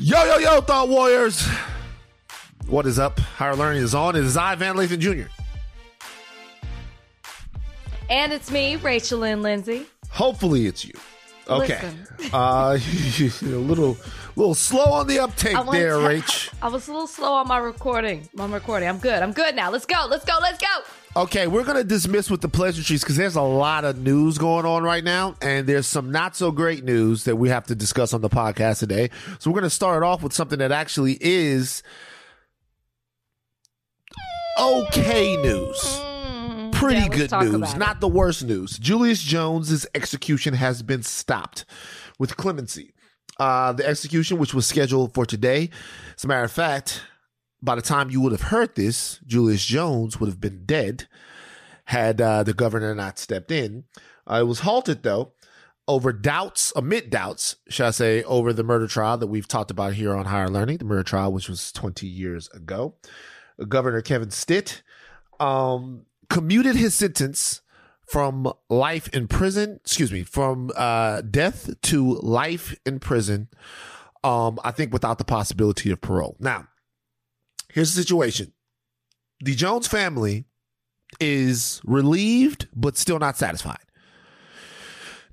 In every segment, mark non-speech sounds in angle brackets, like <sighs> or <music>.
Yo, yo, yo, Thought Warriors. What is up? Higher Learning is on. It is I, Van Lathan Jr. And it's me, Rachel Lynn Lindsay. Hopefully it's you. Okay. <laughs> uh, <laughs> a little little slow on the uptake there, to, Rach. I was a little slow on my recording. My recording. I'm good. I'm good now. Let's go. Let's go. Let's go. Okay, we're going to dismiss with the pleasantries because there's a lot of news going on right now, and there's some not so great news that we have to discuss on the podcast today. So we're going to start off with something that actually is okay news. Mm, Pretty yeah, good news, not the worst news. Julius Jones's execution has been stopped with clemency. Uh, the execution, which was scheduled for today, as a matter of fact, by the time you would have heard this, Julius Jones would have been dead had uh, the governor not stepped in. Uh, it was halted, though, over doubts, amid doubts, shall I say, over the murder trial that we've talked about here on Higher Learning, the murder trial, which was 20 years ago. Governor Kevin Stitt um, commuted his sentence from life in prison, excuse me, from uh, death to life in prison, um, I think without the possibility of parole. Now, Here's the situation the Jones family is relieved, but still not satisfied.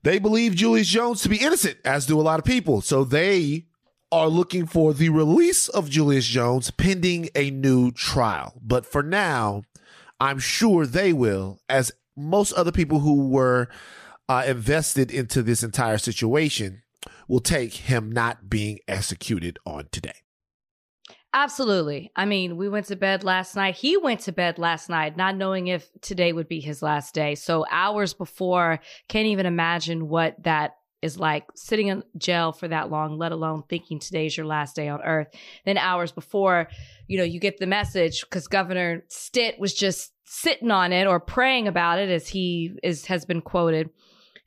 They believe Julius Jones to be innocent, as do a lot of people. So they are looking for the release of Julius Jones pending a new trial. But for now, I'm sure they will, as most other people who were uh, invested into this entire situation will take him not being executed on today. Absolutely. I mean, we went to bed last night. He went to bed last night, not knowing if today would be his last day. So, hours before, can't even imagine what that is like sitting in jail for that long, let alone thinking today's your last day on earth. Then, hours before, you know, you get the message because Governor Stitt was just sitting on it or praying about it, as he is has been quoted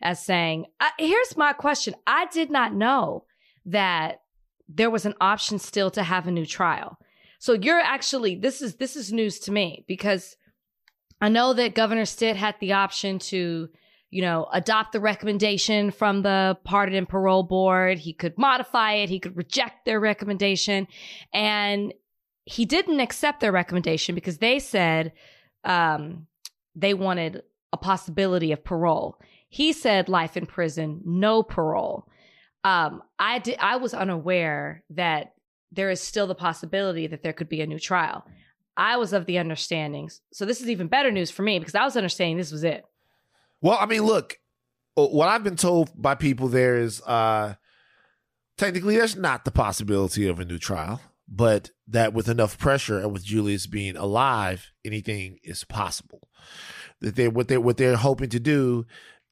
as saying, uh, Here's my question I did not know that there was an option still to have a new trial. So you're actually this is this is news to me because I know that Governor Stitt had the option to, you know, adopt the recommendation from the Pardon and Parole Board. He could modify it, he could reject their recommendation, and he didn't accept their recommendation because they said um, they wanted a possibility of parole. He said life in prison, no parole um, I did. I was unaware that there is still the possibility that there could be a new trial. I was of the understandings. So this is even better news for me because I was understanding this was it. Well, I mean, look, what I've been told by people there is uh technically there's not the possibility of a new trial, but that with enough pressure and with Julius being alive, anything is possible. That they what they what they're hoping to do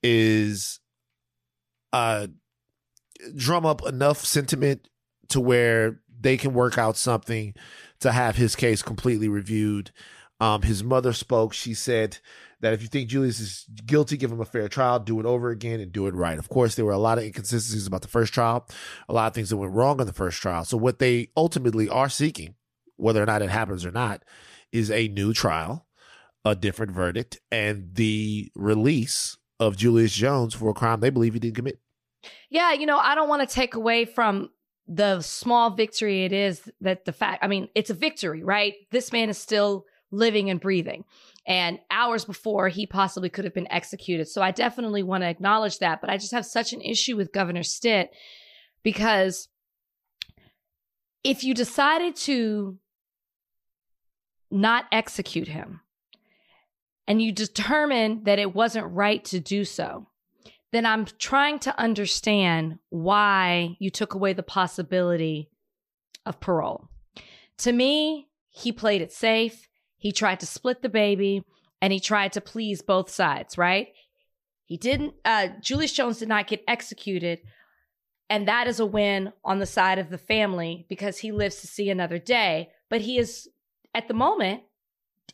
is uh drum up enough sentiment to where they can work out something to have his case completely reviewed. Um, his mother spoke. She said that if you think Julius is guilty, give him a fair trial, do it over again, and do it right. Of course, there were a lot of inconsistencies about the first trial, a lot of things that went wrong in the first trial. So, what they ultimately are seeking, whether or not it happens or not, is a new trial, a different verdict, and the release of Julius Jones for a crime they believe he didn't commit. Yeah, you know, I don't want to take away from the small victory it is that the fact, I mean, it's a victory, right? This man is still living and breathing. And hours before, he possibly could have been executed. So I definitely want to acknowledge that. But I just have such an issue with Governor Stitt because if you decided to not execute him and you determined that it wasn't right to do so, then I'm trying to understand why you took away the possibility of parole. To me, he played it safe. He tried to split the baby and he tried to please both sides, right? He didn't, uh, Julius Jones did not get executed. And that is a win on the side of the family because he lives to see another day. But he is, at the moment,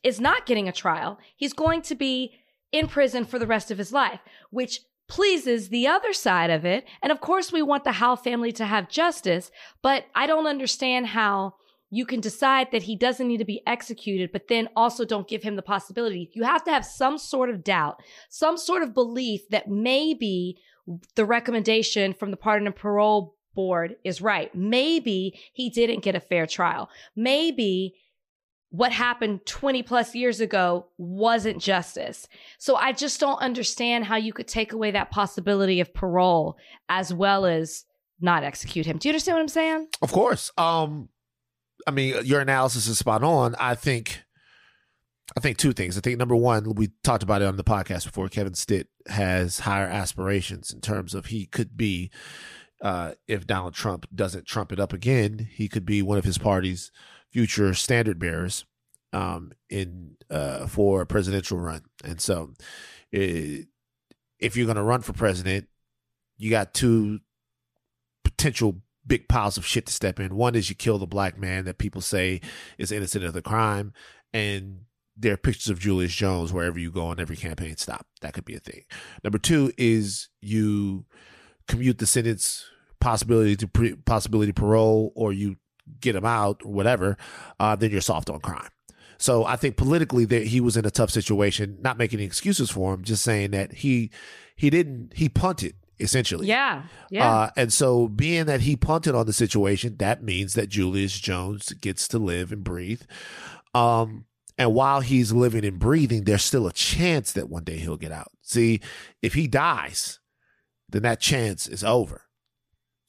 is not getting a trial. He's going to be in prison for the rest of his life, which pleases the other side of it. And of course, we want the Howe family to have justice, but I don't understand how you can decide that he doesn't need to be executed, but then also don't give him the possibility. You have to have some sort of doubt, some sort of belief that maybe the recommendation from the pardon and parole board is right. Maybe he didn't get a fair trial. Maybe what happened 20 plus years ago wasn't justice. So I just don't understand how you could take away that possibility of parole as well as not execute him. Do you understand what I'm saying? Of course. Um I mean, your analysis is spot on. I think I think two things. I think number one, we talked about it on the podcast before. Kevin Stitt has higher aspirations in terms of he could be, uh, if Donald Trump doesn't trump it up again, he could be one of his party's future standard bearers um, in uh, for a presidential run. And so, it, if you're going to run for president, you got two potential big piles of shit to step in. One is you kill the black man that people say is innocent of the crime, and there are pictures of Julius Jones wherever you go on every campaign stop. That could be a thing. Number two is you commute the sentence possibility to pre- possibility parole, or you get him out or whatever. Uh, then you're soft on crime. So I think politically that he was in a tough situation. Not making any excuses for him, just saying that he he didn't he punted essentially. Yeah. Yeah. Uh, and so, being that he punted on the situation, that means that Julius Jones gets to live and breathe. Um, and while he's living and breathing, there's still a chance that one day he'll get out. See, if he dies, then that chance is over.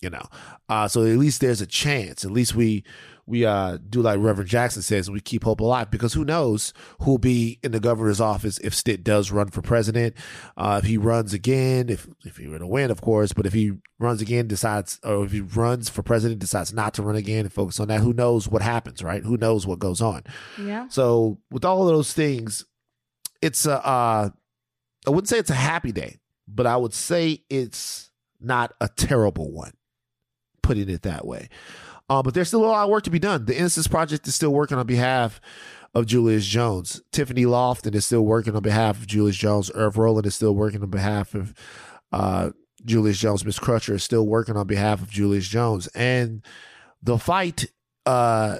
You know, uh, so at least there's a chance. At least we we uh, do like Reverend Jackson says, we keep hope alive because who knows who'll be in the governor's office if Stitt does run for president. Uh, if he runs again, if if he were to win, of course, but if he runs again, decides, or if he runs for president, decides not to run again and focus on that, who knows what happens, right? Who knows what goes on? Yeah. So with all of those things, it's a, uh, I wouldn't say it's a happy day, but I would say it's not a terrible one, putting it that way. Uh, but there's still a lot of work to be done. The Innocence Project is still working on behalf of Julius Jones. Tiffany Lofton is still working on behalf of Julius Jones. Irv Rowland is still working on behalf of uh, Julius Jones. Miss Crutcher is still working on behalf of Julius Jones. And the fight uh,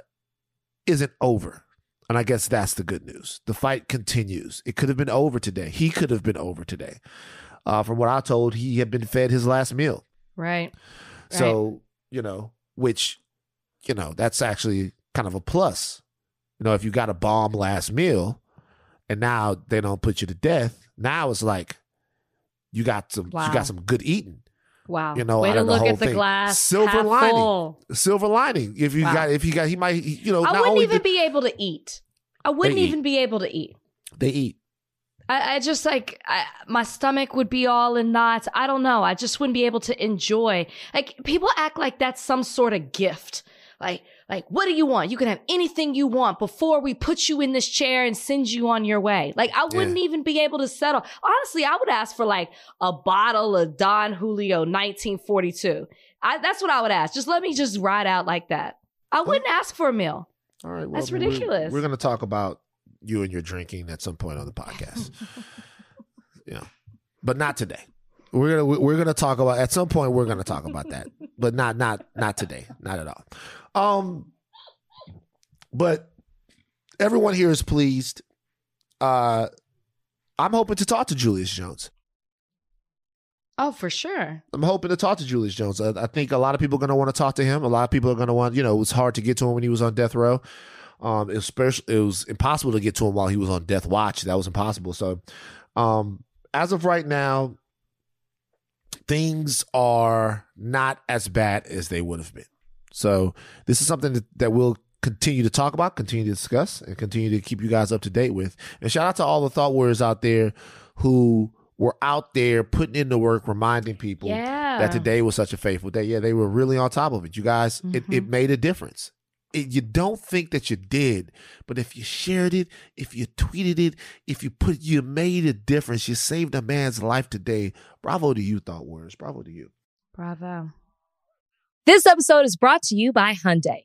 isn't over. And I guess that's the good news. The fight continues. It could have been over today. He could have been over today. Uh, from what I told, he had been fed his last meal. Right. So, right. You know, which you know, that's actually kind of a plus. You know, if you got a bomb last meal and now they don't put you to death, now it's like you got some wow. you got some good eating. Wow. You know, Way to look at the thing. glass. Silver lining. Full. Silver lining. If you wow. got if you got he might you know, I wouldn't even be able to eat. I wouldn't even eat. be able to eat. They eat. I, I just like I, my stomach would be all in knots. I don't know. I just wouldn't be able to enjoy. Like people act like that's some sort of gift. Like, like, what do you want? You can have anything you want before we put you in this chair and send you on your way. Like, I wouldn't yeah. even be able to settle. Honestly, I would ask for like a bottle of Don Julio 1942. I, that's what I would ask. Just let me just ride out like that. I wouldn't ask for a meal. All right. Well, that's ridiculous. We're, we're going to talk about you and your drinking at some point on the podcast. <laughs> yeah. But not today. We're gonna we're gonna talk about at some point we're gonna talk about that, <laughs> but not not not today, not at all. Um, but everyone here is pleased. Uh, I'm hoping to talk to Julius Jones. Oh, for sure. I'm hoping to talk to Julius Jones. I, I think a lot of people are going to want to talk to him. A lot of people are going to want, you know, it was hard to get to him when he was on death row. Um, especially it was impossible to get to him while he was on death watch. That was impossible. So, um, as of right now, things are not as bad as they would have been. So this is something that, that we'll continue to talk about, continue to discuss, and continue to keep you guys up to date with. And shout out to all the thought warriors out there who were out there putting in the work, reminding people yeah. that today was such a faithful day. Yeah, they were really on top of it. You guys, mm-hmm. it, it made a difference it, you don't think that you did, but if you shared it, if you tweeted it, if you put, you made a difference. You saved a man's life today. Bravo to you, Thought Warriors. Bravo to you. Bravo. This episode is brought to you by Hyundai.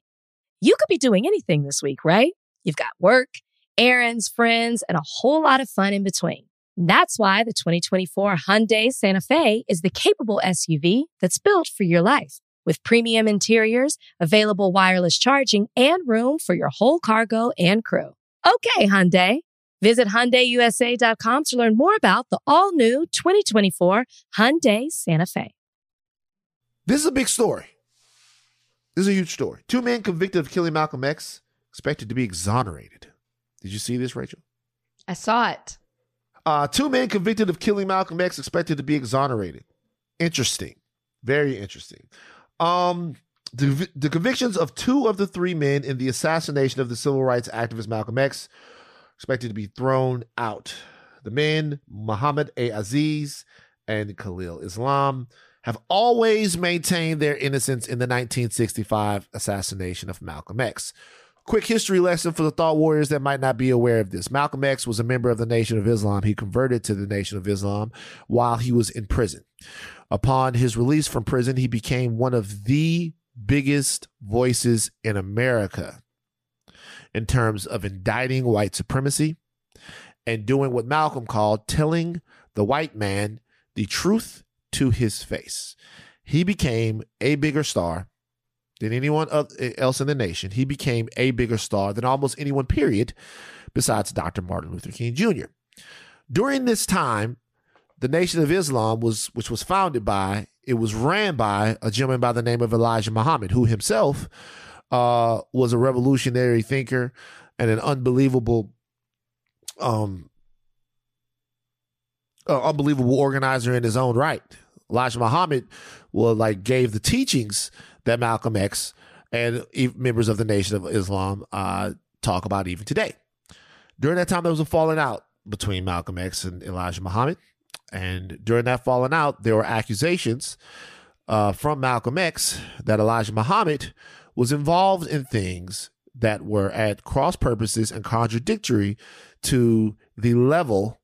You could be doing anything this week, right? You've got work, errands, friends, and a whole lot of fun in between. That's why the 2024 Hyundai Santa Fe is the capable SUV that's built for your life. With premium interiors, available wireless charging, and room for your whole cargo and crew. Okay, Hyundai. Visit HyundaiUSA.com to learn more about the all-new 2024 Hyundai Santa Fe. This is a big story. This is a huge story. Two men convicted of killing Malcolm X expected to be exonerated. Did you see this, Rachel? I saw it. Uh, two men convicted of killing Malcolm X expected to be exonerated. Interesting. Very interesting. Um, the, the convictions of two of the three men in the assassination of the civil rights activist Malcolm X expected to be thrown out. The men, Muhammad A. Aziz and Khalil Islam, have always maintained their innocence in the 1965 assassination of Malcolm X. Quick history lesson for the thought warriors that might not be aware of this. Malcolm X was a member of the Nation of Islam. He converted to the Nation of Islam while he was in prison. Upon his release from prison, he became one of the biggest voices in America in terms of indicting white supremacy and doing what Malcolm called telling the white man the truth to his face. He became a bigger star than anyone else in the nation. He became a bigger star than almost anyone, period, besides Dr. Martin Luther King Jr. During this time, the Nation of Islam was, which was founded by, it was ran by a gentleman by the name of Elijah Muhammad, who himself uh, was a revolutionary thinker and an unbelievable, um, uh, unbelievable organizer in his own right. Elijah Muhammad, well, like gave the teachings that Malcolm X and members of the Nation of Islam uh, talk about even today. During that time, there was a falling out between Malcolm X and Elijah Muhammad. And during that falling out, there were accusations uh, from Malcolm X that Elijah Muhammad was involved in things that were at cross purposes and contradictory to the level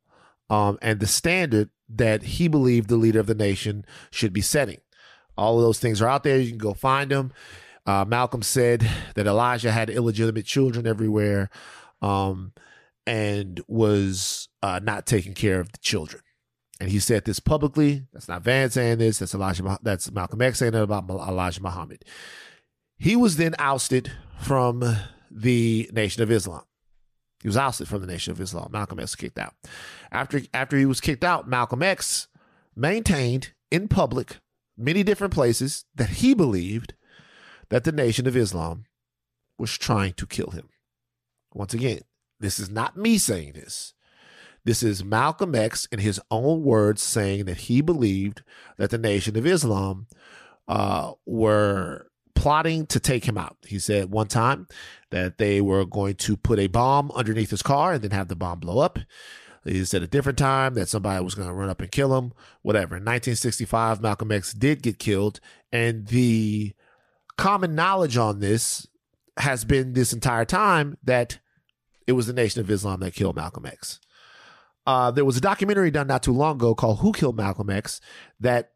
um, and the standard that he believed the leader of the nation should be setting. All of those things are out there. You can go find them. Uh, Malcolm said that Elijah had illegitimate children everywhere um, and was uh, not taking care of the children. And he said this publicly. That's not Van saying this. That's Elijah. That's Malcolm X saying it about Elijah Muhammad. He was then ousted from the Nation of Islam. He was ousted from the Nation of Islam. Malcolm X kicked out. After after he was kicked out, Malcolm X maintained in public many different places that he believed that the Nation of Islam was trying to kill him. Once again, this is not me saying this. This is Malcolm X in his own words saying that he believed that the Nation of Islam uh, were plotting to take him out. He said one time that they were going to put a bomb underneath his car and then have the bomb blow up. He said a different time that somebody was going to run up and kill him, whatever. In 1965, Malcolm X did get killed. And the common knowledge on this has been this entire time that it was the Nation of Islam that killed Malcolm X. Uh, there was a documentary done not too long ago called Who Killed Malcolm X that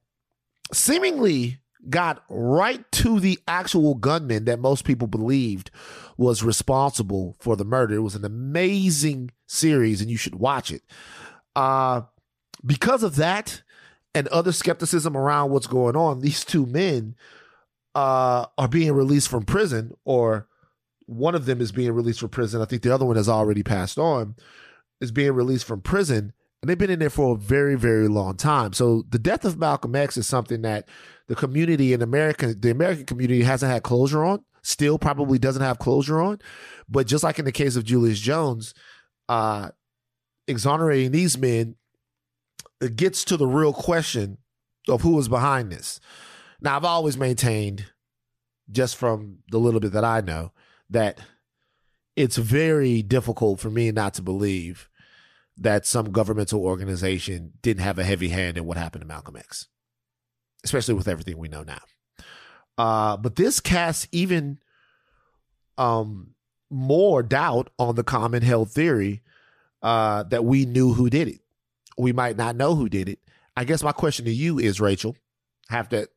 seemingly got right to the actual gunman that most people believed was responsible for the murder. It was an amazing series and you should watch it. Uh, because of that and other skepticism around what's going on, these two men uh, are being released from prison, or one of them is being released from prison. I think the other one has already passed on, is being released from prison. And they've been in there for a very, very long time. So the death of Malcolm X is something that the community in America, the American community hasn't had closure on, still probably doesn't have closure on. But just like in the case of Julius Jones, uh, exonerating these men it gets to the real question of who was behind this. Now, I've always maintained, just from the little bit that I know, that it's very difficult for me not to believe that some governmental organization didn't have a heavy hand in what happened to Malcolm X especially with everything we know now. Uh, but this casts even um, more doubt on the common held theory uh, that we knew who did it. We might not know who did it. I guess my question to you is, Rachel, have to,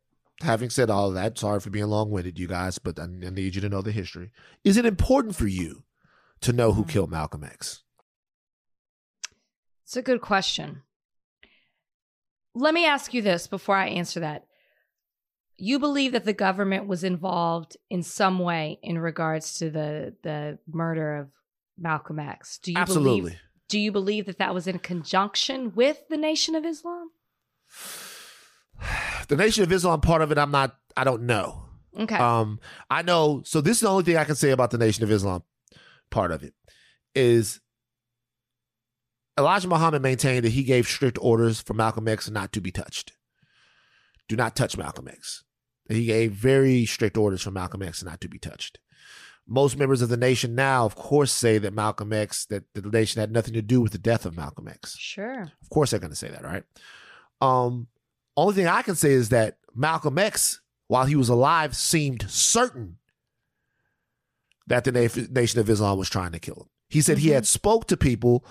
having said all of that, sorry for being long winded, you guys, but I, I need you to know the history. Is it important for you to know who mm-hmm. killed Malcolm X? It's a good question. Let me ask you this before I answer that. You believe that the government was involved in some way in regards to the the murder of Malcolm X. Do you Absolutely. Believe, do you believe that that was in conjunction with the Nation of Islam? <sighs> The Nation of Islam part of it, I'm not. I don't know. Okay. Um, I know. So this is the only thing I can say about the Nation of Islam part of it is Elijah Muhammad maintained that he gave strict orders for Malcolm X not to be touched. Do not touch Malcolm X. He gave very strict orders for Malcolm X not to be touched. Most members of the nation now, of course, say that Malcolm X, that the nation had nothing to do with the death of Malcolm X. Sure. Of course, they're going to say that, right? Um, only thing I can say is that Malcolm X, while he was alive, seemed certain that the Nation of Islam was trying to kill him. He said mm-hmm. he had spoke to people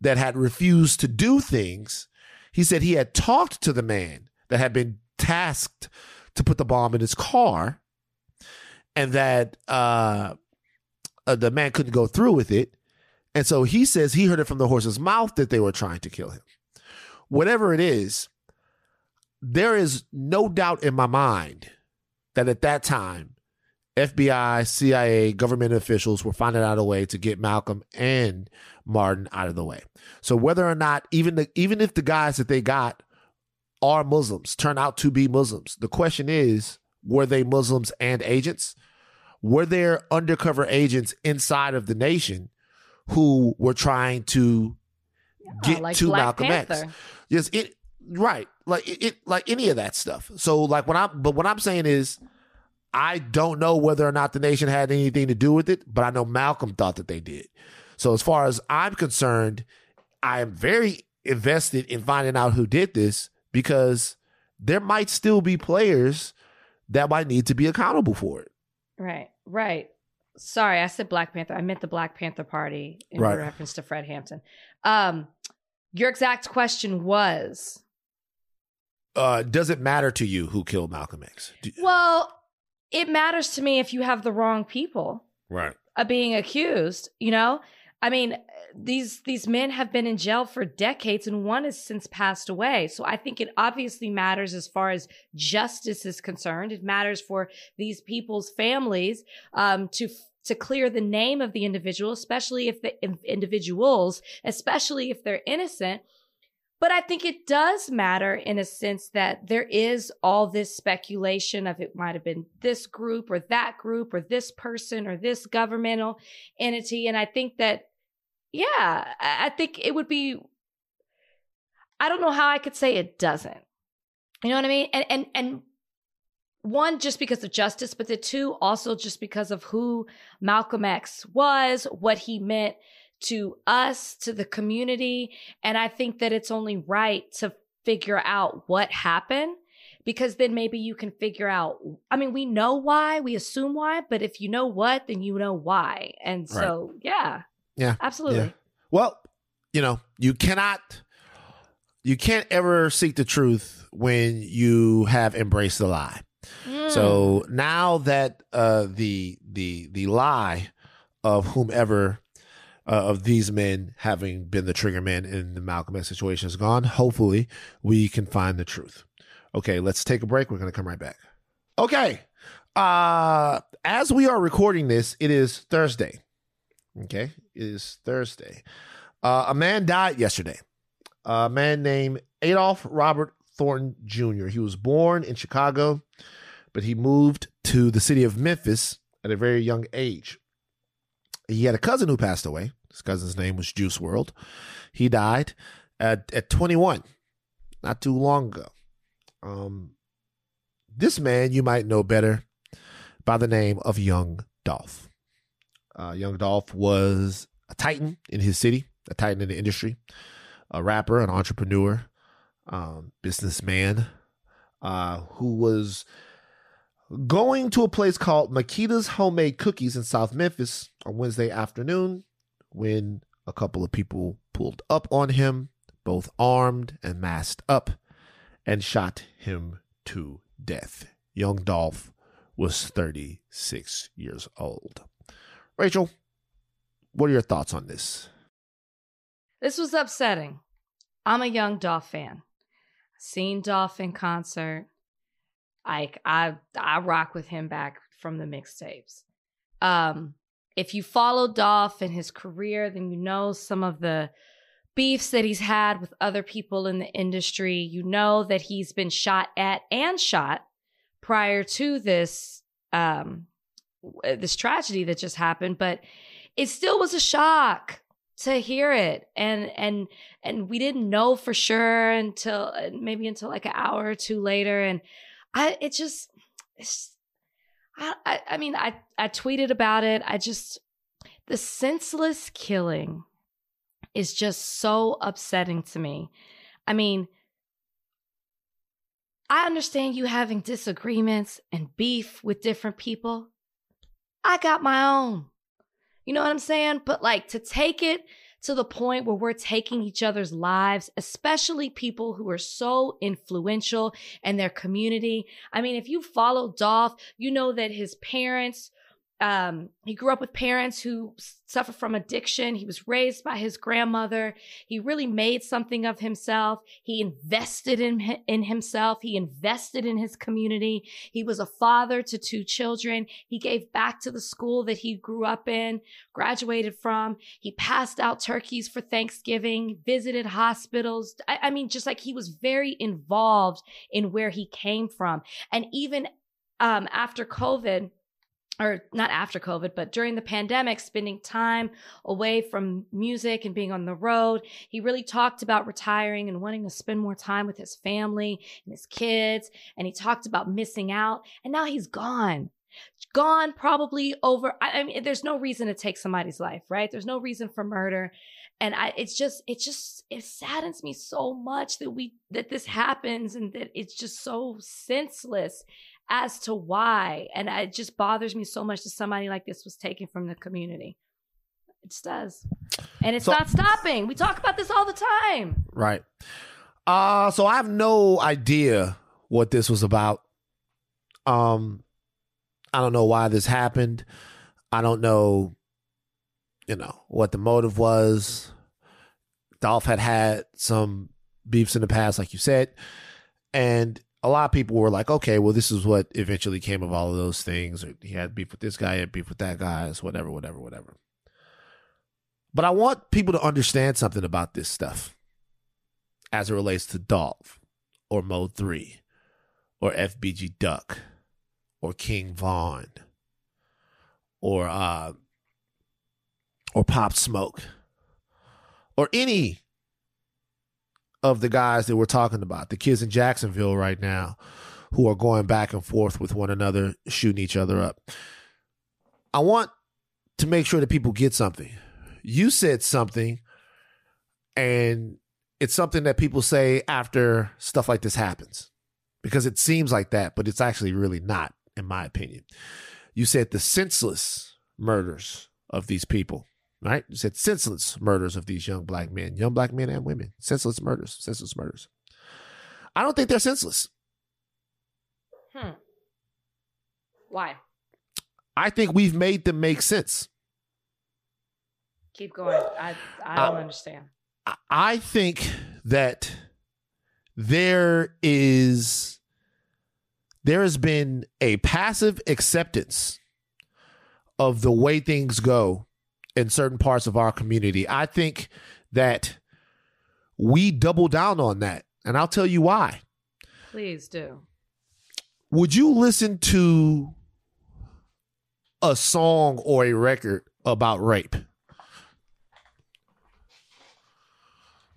that had refused to do things. He said he had talked to the man that had been tasked to put the bomb in his car, and that uh, uh, the man couldn't go through with it. And so he says he heard it from the horse's mouth that they were trying to kill him. Whatever it is, there is no doubt in my mind that at that time, FBI, CIA, government officials were finding out a way to get Malcolm and Martin out of the way. So whether or not even the even if the guys that they got are Muslims, turn out to be Muslims, the question is, were they Muslims and agents? Were there undercover agents inside of the nation who were trying to get like to Black Malcolm Panther. X? Yes, it right. Like it, it like any of that stuff. So like when I but what I'm saying is I don't know whether or not the nation had anything to do with it, but I know Malcolm thought that they did. So as far as I'm concerned, I am very invested in finding out who did this because there might still be players that might need to be accountable for it. Right, right. Sorry, I said Black Panther. I meant the Black Panther Party in right. reference to Fred Hampton. Um, your exact question was uh, does it matter to you who killed Malcolm X? Do- well, it matters to me if you have the wrong people right. of being accused you know? I mean these these men have been in jail for decades and one has since passed away. So i think it obviously matters as far as justice is concerned. It matters for these people's families um, to to clear the name of the individual especially if the individuals especially if they're innocent but I think it does matter in a sense that there is all this speculation of it might have been this group or that group or this person or this governmental entity. And I think that, yeah, I think it would be, I don't know how I could say it doesn't. You know what I mean? And, and, and, one, just because of justice, but the two, also just because of who Malcolm X was, what he meant to us, to the community. And I think that it's only right to figure out what happened because then maybe you can figure out. I mean, we know why, we assume why, but if you know what, then you know why. And so, right. yeah. Yeah. Absolutely. Yeah. Well, you know, you cannot, you can't ever seek the truth when you have embraced the lie. Mm. So now that uh, the the the lie of whomever uh, of these men having been the trigger men in the Malcolm X situation is gone. Hopefully, we can find the truth. Okay, let's take a break. We're going to come right back. Okay. Uh, as we are recording this, it is Thursday. Okay, it is Thursday. Uh, a man died yesterday. A man named Adolph Robert Thornton Jr. He was born in Chicago, but he moved to the city of Memphis at a very young age. He had a cousin who passed away. His cousin's name was Juice WRLD. He died at, at 21, not too long ago. Um, this man you might know better by the name of Young Dolph. Uh, Young Dolph was a titan in his city, a titan in the industry, a rapper, an entrepreneur, um, businessman, uh, who was going to a place called Makeda's Homemade Cookies in South Memphis on Wednesday afternoon when a couple of people pulled up on him, both armed and masked up, and shot him to death. Young Dolph was 36 years old. Rachel, what are your thoughts on this? This was upsetting. I'm a young Dolph fan. Seen Dolph in concert. I I I rock with him back from the mixtapes. Um, if you follow Dolph and his career, then you know some of the beefs that he's had with other people in the industry. You know that he's been shot at and shot prior to this um, this tragedy that just happened, but it still was a shock to hear it and and and we didn't know for sure until uh, maybe until like an hour or two later and i it just it's I, I i mean i i tweeted about it. I just the senseless killing is just so upsetting to me. I mean i understand you having disagreements and beef with different people. I got my own. You know what I'm saying? But like to take it to the point where we're taking each other's lives, especially people who are so influential in their community. I mean, if you follow Dolph, you know that his parents um, he grew up with parents who suffer from addiction. He was raised by his grandmother. He really made something of himself. He invested in, in himself. He invested in his community. He was a father to two children. He gave back to the school that he grew up in, graduated from. He passed out turkeys for Thanksgiving, visited hospitals. I, I mean, just like he was very involved in where he came from. And even um, after COVID, or not after COVID, but during the pandemic, spending time away from music and being on the road. He really talked about retiring and wanting to spend more time with his family and his kids. And he talked about missing out. And now he's gone. Gone probably over. I, mean, there's no reason to take somebody's life, right? There's no reason for murder. And I, it's just, it just, it saddens me so much that we, that this happens and that it's just so senseless as to why. And it just bothers me so much that somebody like this was taken from the community. It just does. And it's so, not stopping. We talk about this all the time. Right. Uh so I have no idea what this was about. Um I don't know why this happened. I don't know you know what the motive was. Dolph had had some beefs in the past like you said. And a lot of people were like, okay, well, this is what eventually came of all of those things. Or he had beef with this guy, he had beef with that guy, it's whatever, whatever, whatever. But I want people to understand something about this stuff as it relates to Dolph or Mo3 or FBG Duck or King Von or uh or Pop Smoke or any of the guys that we're talking about, the kids in Jacksonville right now who are going back and forth with one another, shooting each other up. I want to make sure that people get something. You said something, and it's something that people say after stuff like this happens because it seems like that, but it's actually really not, in my opinion. You said the senseless murders of these people right? You said senseless murders of these young black men, young black men and women. Senseless murders, senseless murders. I don't think they're senseless. Hmm. Why? I think we've made them make sense. Keep going. I I don't uh, understand. I think that there is there has been a passive acceptance of the way things go in certain parts of our community. I think that we double down on that. And I'll tell you why. Please do. Would you listen to a song or a record about rape?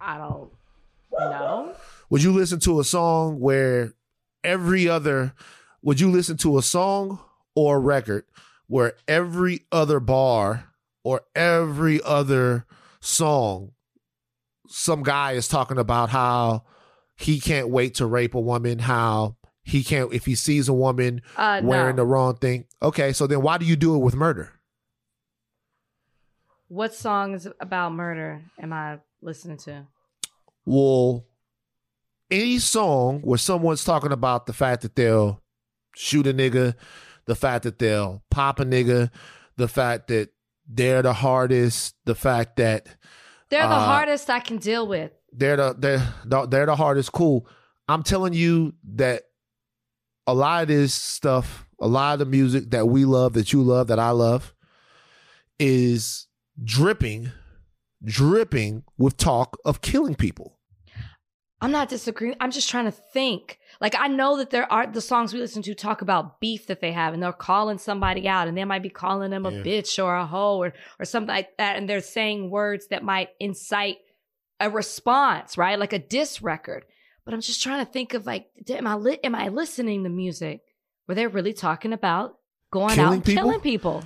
I don't know. Would you listen to a song where every other would you listen to a song or a record where every other bar or every other song, some guy is talking about how he can't wait to rape a woman, how he can't if he sees a woman uh, wearing no. the wrong thing. Okay, so then why do you do it with murder? What songs about murder am I listening to? Well, any song where someone's talking about the fact that they'll shoot a nigga, the fact that they'll pop a nigga, the fact that they're the hardest. The fact that they're the uh, hardest I can deal with. They're the they're they're the hardest. Cool. I'm telling you that a lot of this stuff, a lot of the music that we love, that you love, that I love, is dripping, dripping with talk of killing people. I'm not disagreeing. I'm just trying to think. Like I know that there are the songs we listen to talk about beef that they have, and they're calling somebody out, and they might be calling them a yeah. bitch or a hoe or or something like that, and they're saying words that might incite a response, right? Like a diss record. But I'm just trying to think of like, am I li- am I listening to music where they're really talking about going killing out and people? killing people?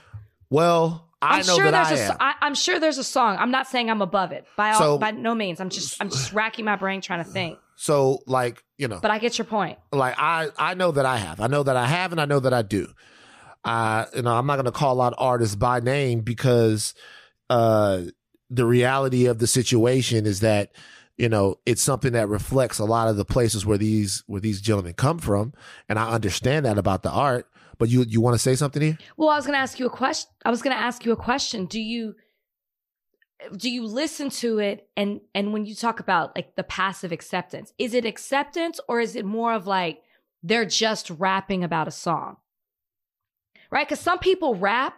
Well, I am know sure that there's I a, am. I, I'm sure there's a song. I'm not saying I'm above it by all, so, by no means. I'm just I'm just racking my brain trying to think. So like you know, but I get your point. Like I I know that I have. I know that I have, and I know that I do. Uh, you know, I'm not going to call out artists by name because uh, the reality of the situation is that you know it's something that reflects a lot of the places where these where these gentlemen come from, and I understand that about the art. But you you want to say something here? Well, I was going to ask you a question. I was going to ask you a question. Do you do you listen to it and and when you talk about like the passive acceptance, is it acceptance or is it more of like they're just rapping about a song? Right? Cuz some people rap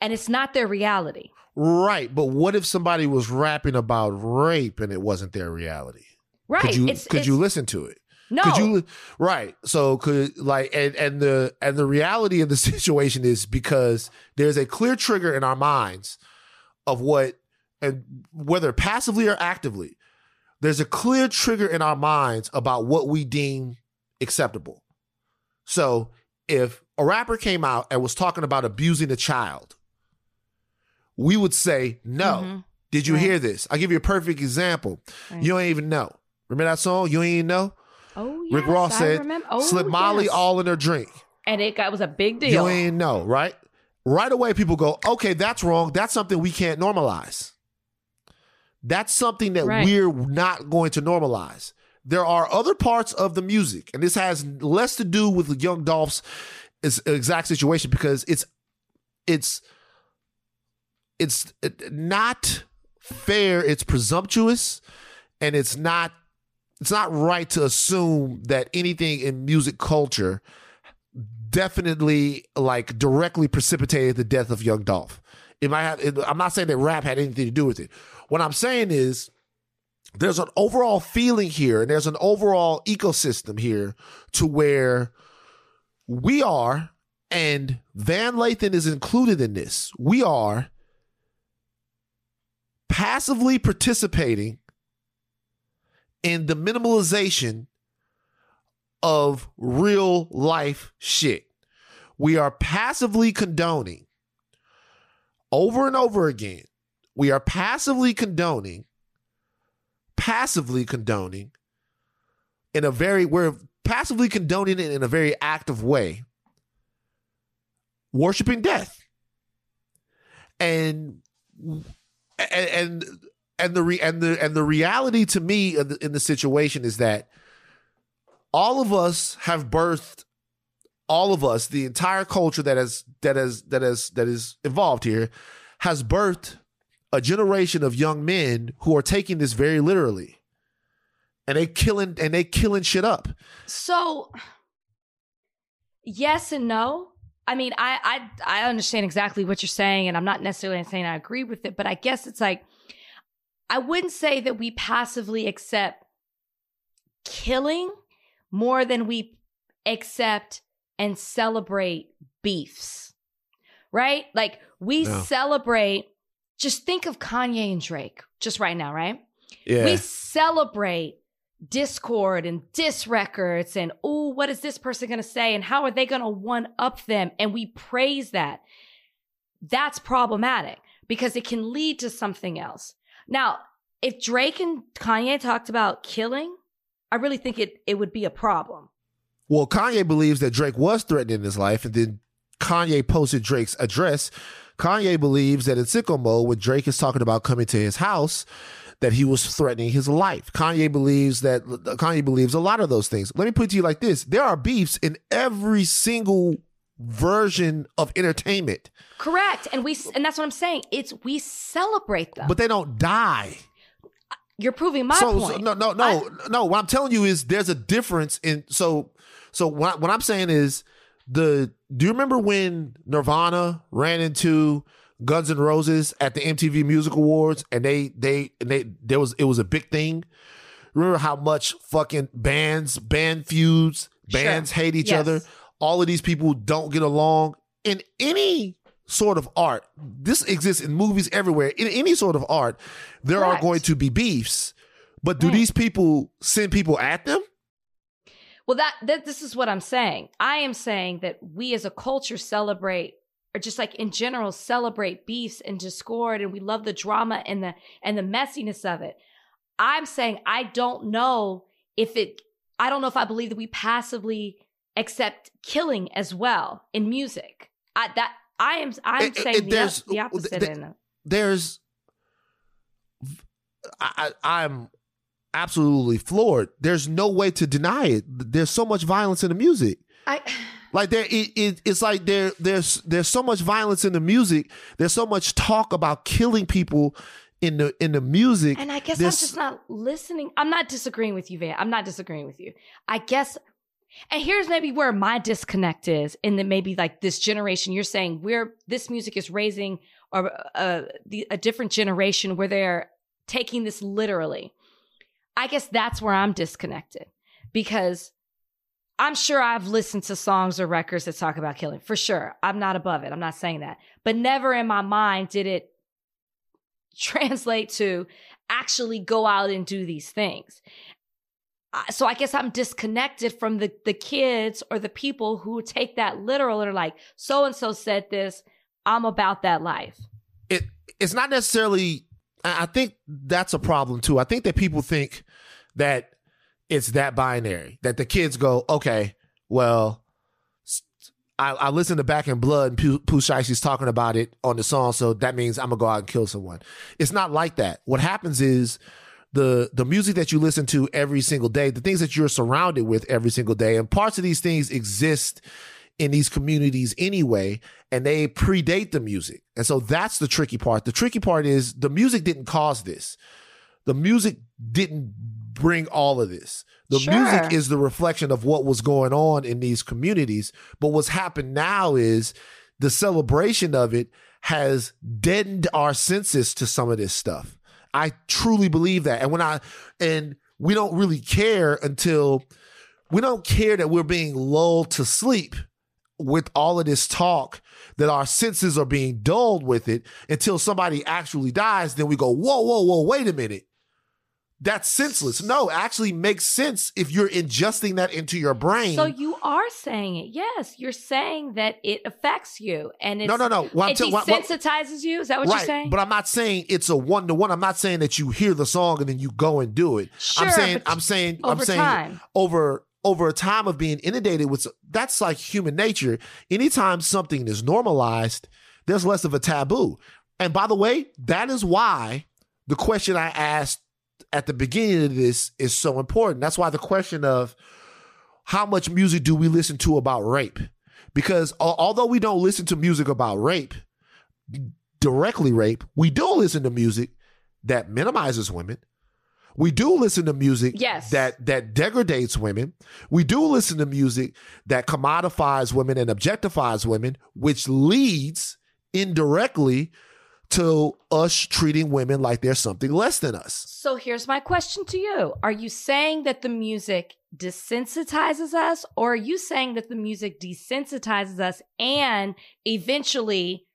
and it's not their reality. Right, but what if somebody was rapping about rape and it wasn't their reality? Right. Could you it's, could it's, you listen to it? No. Could you right. So could like and and the and the reality of the <laughs> situation is because there's a clear trigger in our minds of what and whether passively or actively, there's a clear trigger in our minds about what we deem acceptable. So if a rapper came out and was talking about abusing a child, we would say, no. Mm-hmm. Did you right. hear this? I'll give you a perfect example. Right. You don't even know. Remember that song? You ain't even know? Oh, yes, Rick Ross said, oh, slip Molly yes. all in her drink. And it got, was a big deal. You ain't know, right? Right away, people go, okay, that's wrong. That's something we can't normalize. That's something that right. we're not going to normalize. There are other parts of the music, and this has less to do with the Young Dolph's exact situation because it's it's it's not fair. It's presumptuous, and it's not it's not right to assume that anything in music culture definitely like directly precipitated the death of Young Dolph. It might have. I'm not saying that rap had anything to do with it. What I'm saying is there's an overall feeling here and there's an overall ecosystem here to where we are, and Van Lathan is included in this. We are passively participating in the minimalization of real life shit. We are passively condoning over and over again we are passively condoning, passively condoning in a very, we're passively condoning it in a very active way, worshiping death. And, and, and, and the re, and the and the reality to me in the, in the situation is that all of us have birthed all of us the entire culture that has that has that has that is involved here has birthed a generation of young men who are taking this very literally. And they killing and they killing shit up. So yes and no. I mean i i i understand exactly what you're saying and i'm not necessarily saying i agree with it but i guess it's like i wouldn't say that we passively accept killing more than we accept and celebrate beefs right like we no. celebrate just think of Kanye and Drake just right now, right? Yeah. We celebrate discord and diss records and oh, what is this person going to say and how are they going to one up them? And we praise that. That's problematic because it can lead to something else. Now, if Drake and Kanye talked about killing, I really think it, it would be a problem. Well, Kanye believes that Drake was threatening his life, and then Kanye posted Drake's address Kanye believes that in sicko mode, when Drake is talking about coming to his house, that he was threatening his life. Kanye believes that Kanye believes a lot of those things. Let me put it to you like this: there are beefs in every single version of entertainment. Correct, and we and that's what I'm saying. It's we celebrate them, but they don't die. You're proving my so, point. So, no, no, no, I, no. What I'm telling you is there's a difference in so so what, what I'm saying is the do you remember when Nirvana ran into Guns N' Roses at the MTV Music Awards and they they and they there was it was a big thing. Remember how much fucking bands, band feuds, bands sure. hate each yes. other. All of these people don't get along in any sort of art. This exists in movies everywhere. In any sort of art, there Correct. are going to be beefs. But do mm. these people send people at them? Well, that, that this is what I'm saying. I am saying that we as a culture celebrate or just like in general celebrate beefs and discord and we love the drama and the and the messiness of it. I'm saying I don't know if it I don't know if I believe that we passively accept killing as well in music. I that I am I'm it, saying it, the, the, opposite the, in There's I, I'm absolutely floored. There's no way to deny it. There's so much violence in the music. I <sighs> like there it, it, it's like there there's there's so much violence in the music. There's so much talk about killing people in the in the music. And I guess there's, I'm just not listening. I'm not disagreeing with you, Van. I'm not disagreeing with you. I guess and here's maybe where my disconnect is in that maybe like this generation you're saying where this music is raising or uh, the, a different generation where they're taking this literally I guess that's where I'm disconnected because I'm sure I've listened to songs or records that talk about killing for sure. I'm not above it. I'm not saying that. But never in my mind did it translate to actually go out and do these things. So I guess I'm disconnected from the the kids or the people who take that literal and are like, so and so said this. I'm about that life. It it's not necessarily I think that's a problem too. I think that people think that it's that binary that the kids go, okay, well, I, I listen to Back in Blood and Pooh, Shiesty's talking about it on the song, so that means I'm gonna go out and kill someone. It's not like that. What happens is the the music that you listen to every single day, the things that you're surrounded with every single day, and parts of these things exist in these communities anyway, and they predate the music. And so that's the tricky part. The tricky part is the music didn't cause this. The music didn't bring all of this. The sure. music is the reflection of what was going on in these communities. But what's happened now is the celebration of it has deadened our senses to some of this stuff. I truly believe that. And when I, and we don't really care until we don't care that we're being lulled to sleep with all of this talk that our senses are being dulled with it until somebody actually dies. Then we go, whoa, whoa, whoa, wait a minute. That's senseless. No, actually makes sense if you're ingesting that into your brain. So you are saying it. Yes, you're saying that it affects you and no, no, no. Well, it t- desensitizes you. Is that what right, you're saying? But I'm not saying it's a one to one. I'm not saying that you hear the song and then you go and do it. Sure, I'm saying, I'm saying, I'm saying time. over over a time of being inundated with that's like human nature. Anytime something is normalized, there's less of a taboo. And by the way, that is why the question I asked at the beginning of this is so important. That's why the question of how much music do we listen to about rape? Because although we don't listen to music about rape, directly rape, we do listen to music that minimizes women, we do listen to music yes. that that degrades women. We do listen to music that commodifies women and objectifies women, which leads indirectly to us treating women like they're something less than us. So here's my question to you. Are you saying that the music desensitizes us or are you saying that the music desensitizes us and eventually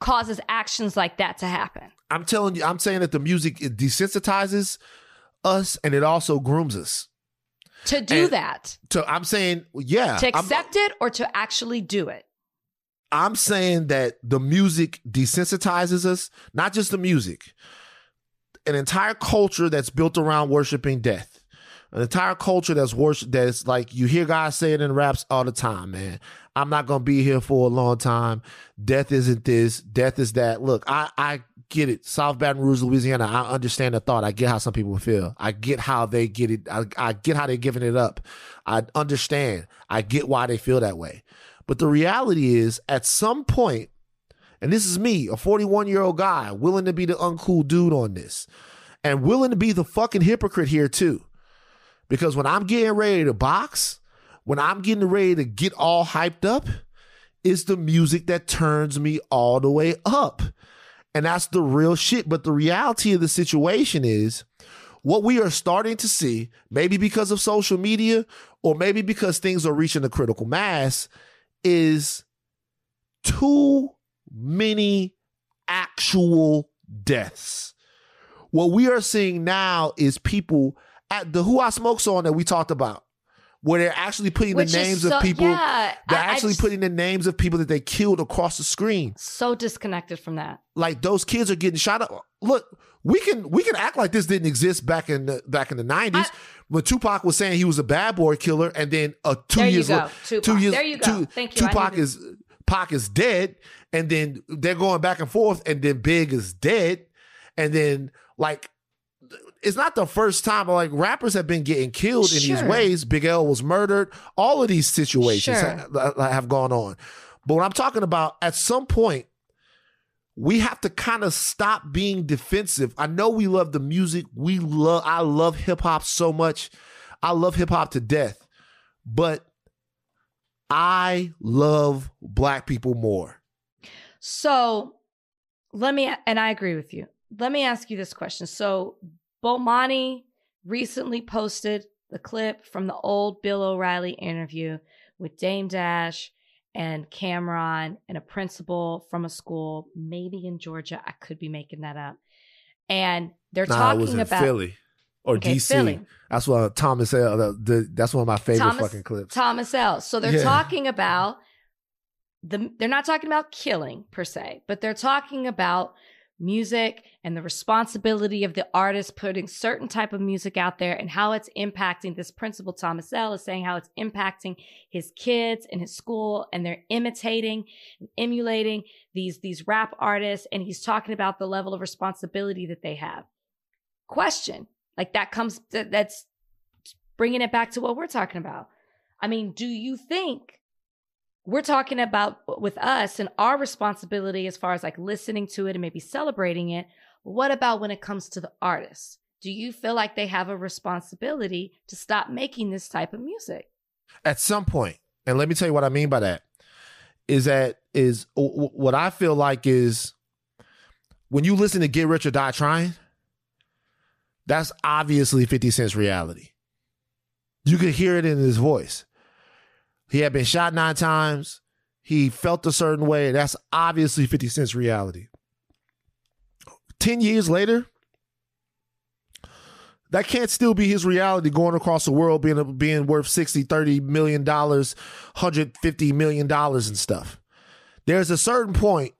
causes actions like that to happen? I'm telling you, I'm saying that the music desensitizes us and it also grooms us. To do and that. To I'm saying, yeah. To accept I'm, it or to actually do it. I'm saying that the music desensitizes us, not just the music. An entire culture that's built around worshiping death. An entire culture that's worship that's like you hear guys say it in raps all the time, man. I'm not gonna be here for a long time. Death isn't this, death is that. Look, I I get it. South Baton Rouge, Louisiana. I understand the thought. I get how some people feel. I get how they get it. I, I get how they're giving it up. I understand. I get why they feel that way. But the reality is, at some point, and this is me, a 41 year old guy, willing to be the uncool dude on this, and willing to be the fucking hypocrite here too. Because when I'm getting ready to box, when I'm getting ready to get all hyped up, it's the music that turns me all the way up. And that's the real shit. But the reality of the situation is what we are starting to see, maybe because of social media or maybe because things are reaching a critical mass, is too many actual deaths. What we are seeing now is people at the Who I Smoke song that we talked about, where they're actually putting Which the names so- of people. yeah, they're I- I actually just- putting the names of people that they killed across the screen. So disconnected from that. Like those kids are getting shot up. Look, we can we can act like this didn't exist back in the back in the nineties when Tupac was saying he was a bad boy killer, and then uh, two There you years go, Tupac. two years There you go. two- Thank you. Tupac is Pac is dead, and then they're going back and forth, and then Big is dead, and then like it's not the first time. Like rappers have been getting killed in these ways. Big L was murdered. All of these situations Sure. ha- have gone on. But what I'm talking about, at some point, we have to kind of stop being defensive. I know we love the music. We love. I love hip hop so much. I love hip hop to death, but I love black people more. So let me, and I agree with you. Let me ask you this question. So Bomani recently posted the clip from the old Bill O'Reilly interview with Dame Dash and Cam'ron and a principal from a school, maybe in Georgia. I could be making that up. And they're Nah, it talking was in about Philly or Okay, DC. Philly. That's what Thomas said. uh, the- that's one of my favorite Thomas- fucking clips. Thomas L. So they're Yeah. talking about the they're not talking about killing per se, but they're talking about music and the responsibility of the artist putting certain type of music out there and how it's impacting this principal Thomas L is saying how it's impacting his kids and his school and they're imitating and emulating these these rap artists and he's talking about the level of responsibility that they have. Question, like that comes that's bringing it back to what we're talking about. I mean, do you think we're talking about with us and our responsibility as far as like listening to it and maybe celebrating it? What about when it comes to the artists? Do you feel like they have a responsibility to stop making this type of music? At some point, and let me tell you what I mean by that is that is what I feel like is when you listen to Get Rich or Die Trying, that's obviously 50 Cent's reality. You could hear it in his voice. He had been shot nine times. He felt a certain way. That's obviously 50 Cent's reality. 10 years later, that can't still be his reality going across the world being being worth 60 30 million dollars 150 million dollars and stuff there's a certain point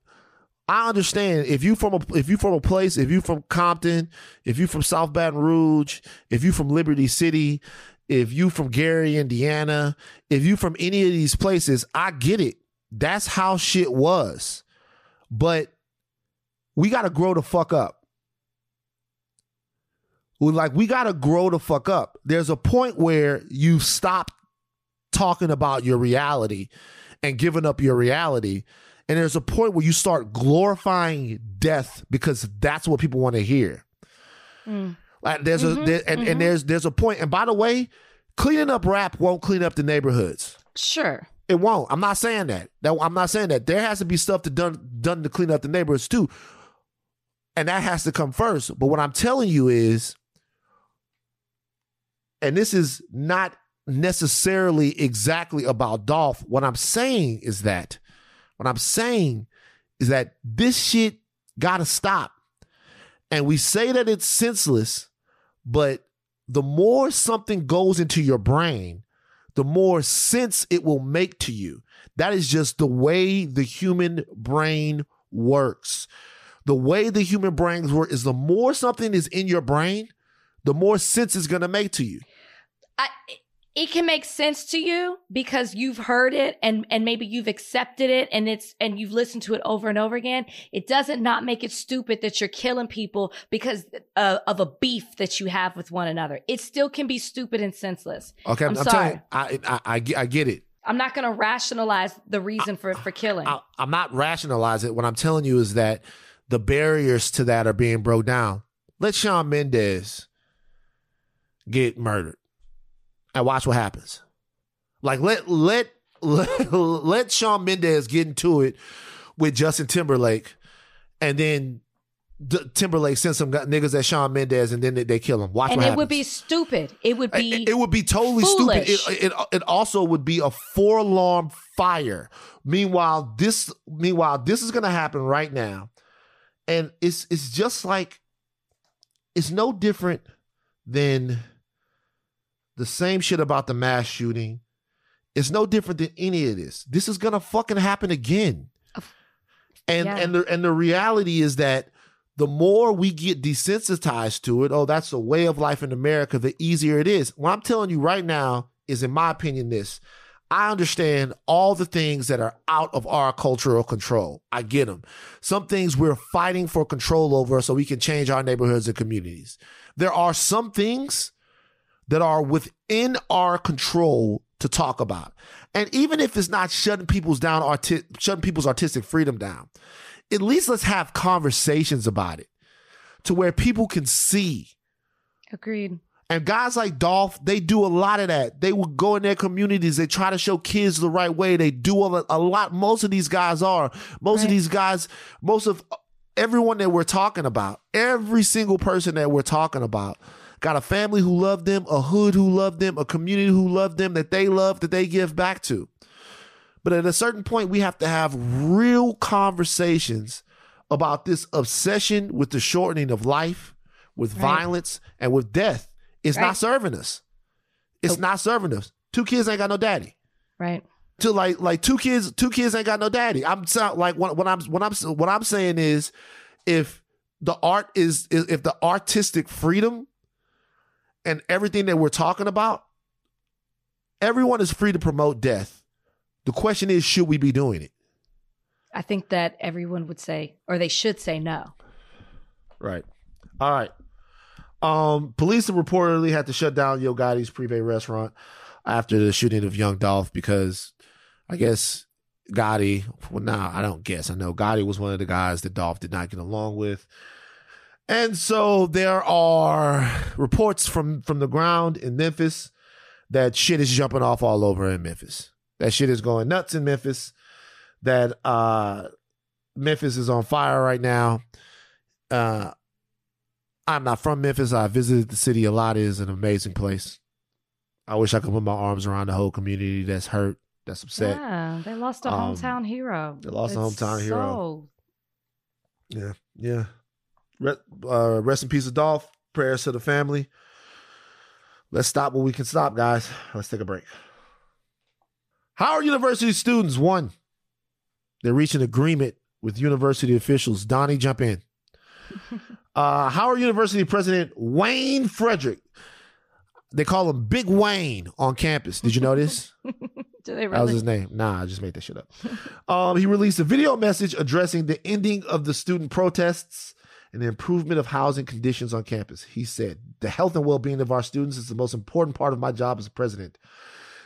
i understand if you from a if you from a place if you from compton if you from south baton rouge if you from liberty city if you from gary indiana if you from any of these places i get it that's how shit was but we got to grow the fuck up we like we gotta grow the fuck up. There's a point where you stop talking about your reality and giving up your reality. And there's a point where you start glorifying death because that's what people want to hear. Mm. Like there's a Mhm, there, and, mhm. and there's there's a point. And by the way, cleaning up rap won't clean up the neighborhoods. Sure. It won't. I'm not saying that. That I'm not saying that. There has to be stuff to done done to clean up the neighborhoods too. And that has to come first. But what I'm telling you is, and this is not necessarily exactly about Dolph. What I'm saying is that, what I'm saying is that this shit gotta stop. And we say that it's senseless, but the more something goes into your brain, the more sense it will make to you. That is just the way the human brain works. The way the human brain works is the more something is in your brain, the more sense it's going to make to you. I, it can make sense to you because you've heard it and and maybe you've accepted it and it's and you've listened to it over and over again it doesn't not make it stupid that you're killing people because uh, of a beef that you have with one another it still can be stupid and senseless Okay, I'm I'm, sorry. telling you, I, I, I, get- I get it. i'm not going to rationalize the reason for for killing I, I'm not rationalizing it. What I'm telling you is that the barriers to that are being broke down. Let Shawn Mendes get murdered and watch what happens. Like let let <laughs> let, let Shawn Mendes get into it with Justin Timberlake, and then D- Timberlake send some niggas at Shawn Mendes, and then they, they kill him. Watch and it happens. would be stupid. It would be. It, it would be totally foolish. stupid. It, it it also would be a four alarm fire. Meanwhile, this meanwhile this is gonna happen right now, and it's it's just like it's no different than the same shit about the mass shooting. It's no different than any of this. This is gonna fucking happen again. And Yeah. and the and the reality is that the more we get desensitized to it, oh, that's the way of life in America, the easier it is. What I'm telling you right now is, in my opinion, this. I understand all the things that are out of our cultural control. I get them. Some things we're fighting for control over so we can change our neighborhoods and communities. There are some things that are within our control to talk about. And even if it's not shutting people's down arti- shutting people's artistic freedom down, at least let's have conversations about it to where people can see. Agreed. And guys like Dolph, they do a lot of that. They will go in their communities. They try to show kids the right way. They do a, a lot. Most of these guys are. Most of these guys, most of everyone that we're talking about, every single person that we're talking about, got a family who loved them, a hood who loved them, a community who loved them, that they love, that they give back to. But at a certain point, we have to have real conversations about this obsession with the shortening of life, with Right. violence, and with death. It's Right. not serving us. It's not serving us. Two kids ain't got no daddy. Right. To like like two kids, two kids ain't got no daddy. I'm sound like what, what I'm what I'm what I'm saying is, if the art is is- if the artistic freedom and everything that we're talking about, everyone is free to promote death. The question is, should we be doing it? I think that everyone would say, or they should say no. Right. All right. Um, police have reportedly had to shut down Yo Gotti's Privé restaurant after the shooting of Young Dolph because I guess Gotti, well, nah, I don't guess. I know Gotti was one of the guys that Dolph did not get along with. And so there are reports from from the ground in Memphis that shit is jumping off all over in Memphis. That shit is going nuts in Memphis. That uh Memphis is on fire right now. Uh I'm not from Memphis. I visited the city a lot. It is an amazing place. I wish I could put my arms around the whole community that's hurt, that's upset. Yeah, they lost a Um, hometown hero. they lost a It's hometown hero. so- Yeah, yeah. Rest, uh, rest in peace, Adolph. Prayers to the family. Let's stop what we can stop, guys. Let's take a break. Howard University students won. They reached an agreement with university officials. Donnie, jump in. <laughs> Uh, Howard University President Wayne Frederick. They call him Big Wayne on campus. Did you know this? <laughs> Do they That was his name. Nah, I just made that shit up. <laughs> um, he released a video message addressing the ending of the student protests and the improvement of housing conditions on campus. He said, The health and well being of our students is the most important part of my job as a president.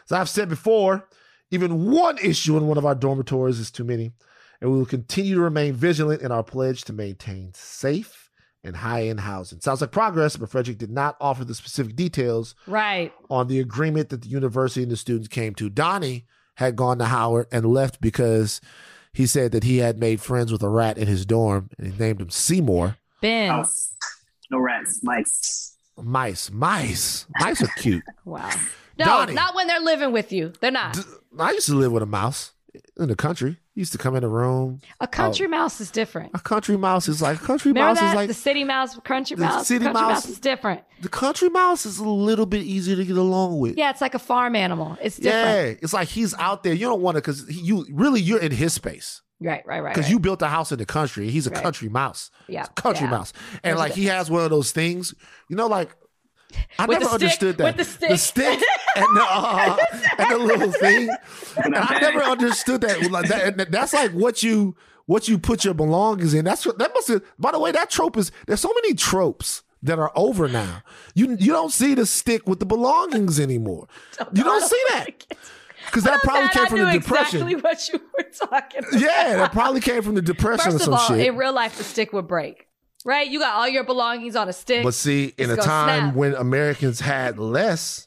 As I've said before, even one issue in one of our dormitories is too many, and we will continue to remain vigilant in our pledge to maintain safe and high end housing. Sounds like progress, but Frederick did not offer the specific details right. on the agreement that the university and the students came to. Donnie had gone to Howard and left because he said that he had made friends with a rat in his dorm and he named him Seymour. Ben. House. No rats, mice. Mice, mice, mice are cute. <laughs> Wow. No, Donnie. not when they're living with you. They're not. D- I used to live with a mouse in the country. He used to come in the room. A country oh. mouse is different. A country mouse is like country Remember mouse that? is like the city mouse, country the mouse. city country mouse- mouse. is different. the country mouse is a little bit easier to get along with. Yeah, it's like a farm animal. It's Yeah, it's like he's out there. You don't want to because you really you're in his space Right, right, right. because right. you built a house in the country. He's a Right. country mouse. yeah, country yeah. mouse. And There's like he has one of those things, you know, like I With never stick- understood that. with the stick. stick and the uh, <laughs> and the little thing. And I never understood that. Like that. and That's like what you what you put your belongings in. That's what that must have by the way, that trope is there's so many tropes that are over now. You you don't see the stick with the belongings anymore. You don't see that. Because that probably That came I from the depression. exactly <laughs> what you were talking about. Yeah, that probably came from the depression First or of all, shit. in real life, the stick would break. Right? You got all your belongings on a stick. But see, in a time snap. when Americans had less,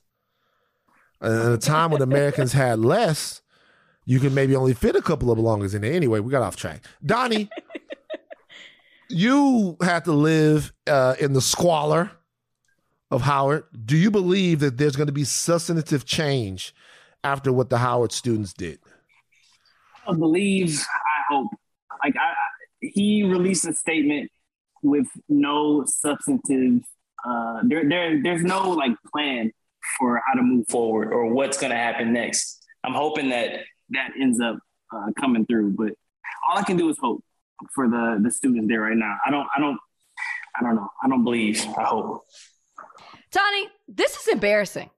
uh, in a time when Americans had less, you can maybe only fit a couple of belongings in there. Anyway, we got off track. Donnie, <laughs> you had to live uh, in the squalor of Howard. Do you believe that there's going to be substantive change after what the Howard students did? I believe. I hope. Like I, he released a statement with no substantive. Uh, there, there, there's no like plan for how to move forward or what's going to happen next. I'm hoping that that ends up uh, coming through, but all I can do is hope for the the students there right now. I don't, I don't, I don't know. I don't believe. I hope. Tony, this is embarrassing.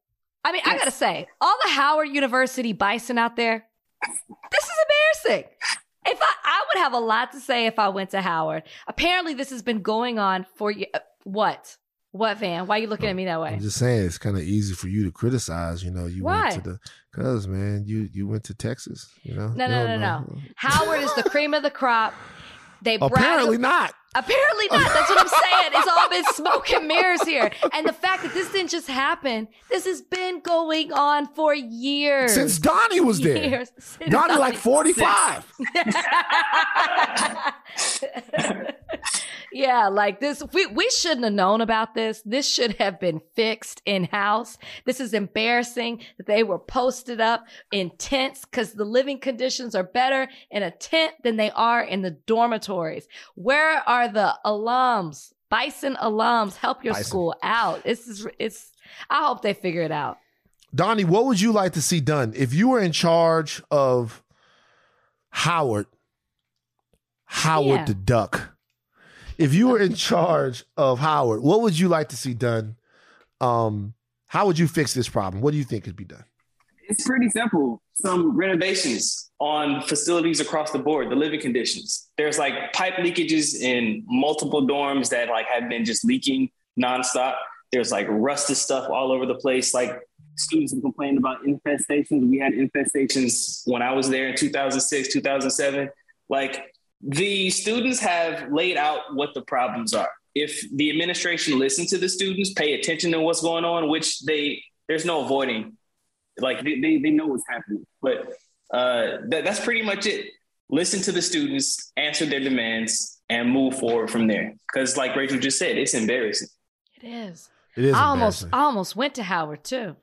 I mean, yes. I gotta say, all the Howard University bison out there, this is embarrassing. If I, I would have a lot to say if I went to Howard. Apparently, this has been going on for uh, what? What, Van? Why are you looking at me that way? I'm just saying it's kind of easy for you to criticize. You know, you Why? went to the because man, you you went to Texas. You know, no, no, no, no. Howard is the cream of the crop. They apparently not. Apparently not. That's what I'm saying. It's all been smoke and mirrors here. And the fact that this didn't just happen, this has been going on for years. Since Donnie was there. Donnie, Donnie like 45. <laughs> yeah, like this. We, we shouldn't have known about this. This should have been fixed in house. This is embarrassing that they were posted up in tents because the living conditions are better in a tent than they are in the dormitories. Where are are the alums, Bison alums. Help your Bison. school out. This is it's. I hope they figure it out. Donnie, what would you like to see done if you were in charge of Howard? Howard yeah. the Duck. If you were in charge of Howard, what would you like to see done? Um, how would you fix this problem? What do you think could be done? It's pretty simple. Some renovations on facilities across the board, the living conditions. There's like pipe leakages in multiple dorms that like have been just leaking nonstop. There's like rusted stuff all over the place. Like students have complained about infestations. We had infestations when I was there in 2006, 2007. Like the students have laid out what the problems are. If the administration listen to the students, pay attention to what's going on, which they there's no avoiding like they, they, they know what's happening. But uh, that, that's pretty much it. Listen to the students, answer their demands, and move forward from there. Because, like Rachel just said, it's embarrassing. It is. It is. I almost, I almost went to Howard too.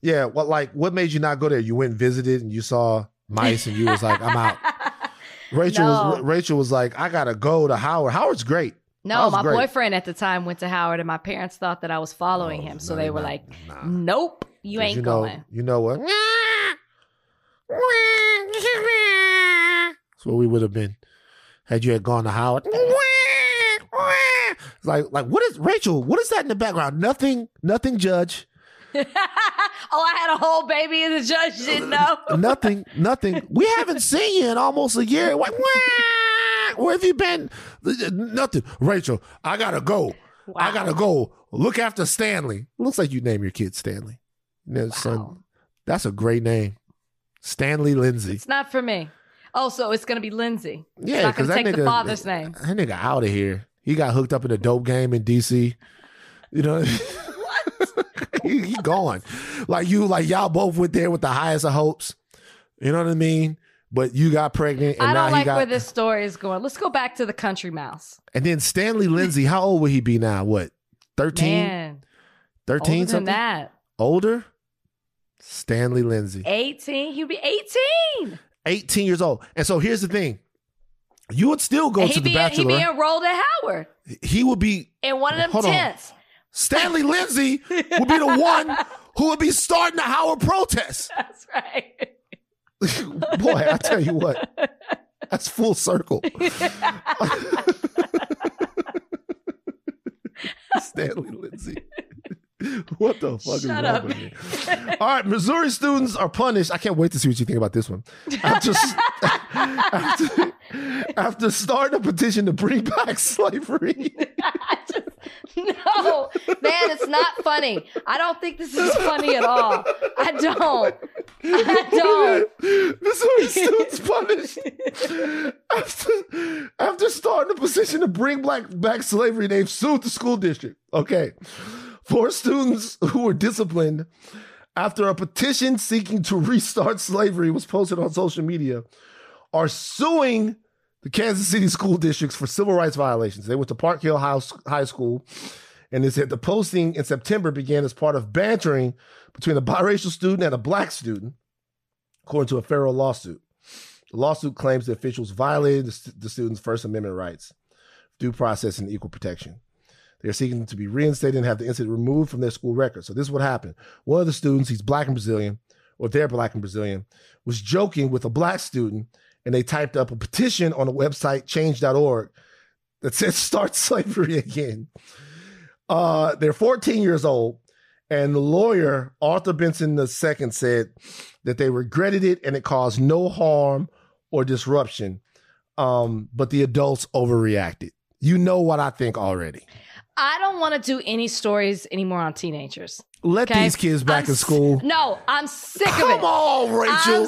Yeah. What, like, what made you not go there? You went and visited, and you saw mice, and you was like, "I'm out." <laughs> Rachel no. was Rachel was like, "I gotta go to Howard. Howard's great." No, my great. boyfriend at the time went to Howard, and my parents thought that I was following oh, him, so no, they were not, like, nah. "Nope, you ain't you know, going." You know what? That's what we would have been had you had gone to Howard. like, like what is Rachel? What is that in the background? Nothing, nothing, Judge. <laughs> oh, I had a whole baby and the judge didn't know. <laughs> nothing, nothing. We haven't seen you in almost a year. Like, where have you been? Nothing. Rachel, I gotta go. Wow. I gotta go. Look after Stanley. Looks like you name your kid Stanley. wow. son, that's a great name. Stanley Lindsay. It's not for me. Oh, also, it's gonna be Lindsay. Yeah, because that take nigga, the father's name. That nigga out of here. He got hooked up in a dope game in DC. You know. <laughs> he, he gone. Like you, like y'all both went there with the highest of hopes. You know what I mean? But you got pregnant. And I don't like got, where this story is going. Let's go back to the country mouse. And then Stanley Lindsay, how old would he be now? What, 13? 13 something? that. Older? Stanley Lindsay. 18. He'd be 18. 18 years old. And so here's the thing. You would still go and to the be, Bachelor. He'd be enrolled at Howard. He would be in one of them tents. On. Stanley Lindsay <laughs> would be the one who would be starting the Howard protest. That's right. <laughs> Boy, I tell you what, that's full circle. <laughs> Stanley Lindsay. <laughs> what the fuck Shut is wrong with me? All right, Missouri students are punished. I can't wait to see what you think about this one. After, <laughs> after, after starting a petition to bring back <laughs> slavery. no, man, it's not funny. I don't think this is funny at all. I don't. I don't. Missouri students punished after, after starting a petition to bring black back slavery. They've sued the school district. Okay. Four students who were disciplined after a petition seeking to restart slavery was posted on social media are suing the Kansas City school districts for civil rights violations. They went to Park Hill High School, and they said the posting in September began as part of bantering between a biracial student and a black student, according to a federal lawsuit. The lawsuit claims the officials violated the, the student's First Amendment rights, due process, and equal protection. They're seeking to be reinstated and have the incident removed from their school record. So this is what happened. One of the students, he's black and Brazilian, or they're black and Brazilian, was joking with a black student, and they typed up a petition on the website change.org that <laughs> says start slavery again. Uh, they're 14 years old, and the lawyer, Arthur Benson II, said that they regretted it and it caused no harm or disruption. Um, but the adults overreacted. You know what I think already. I don't want to do any stories anymore on teenagers. Let okay? these kids back I'm in school. no, I'm sick Come of it. Come on, Rachel.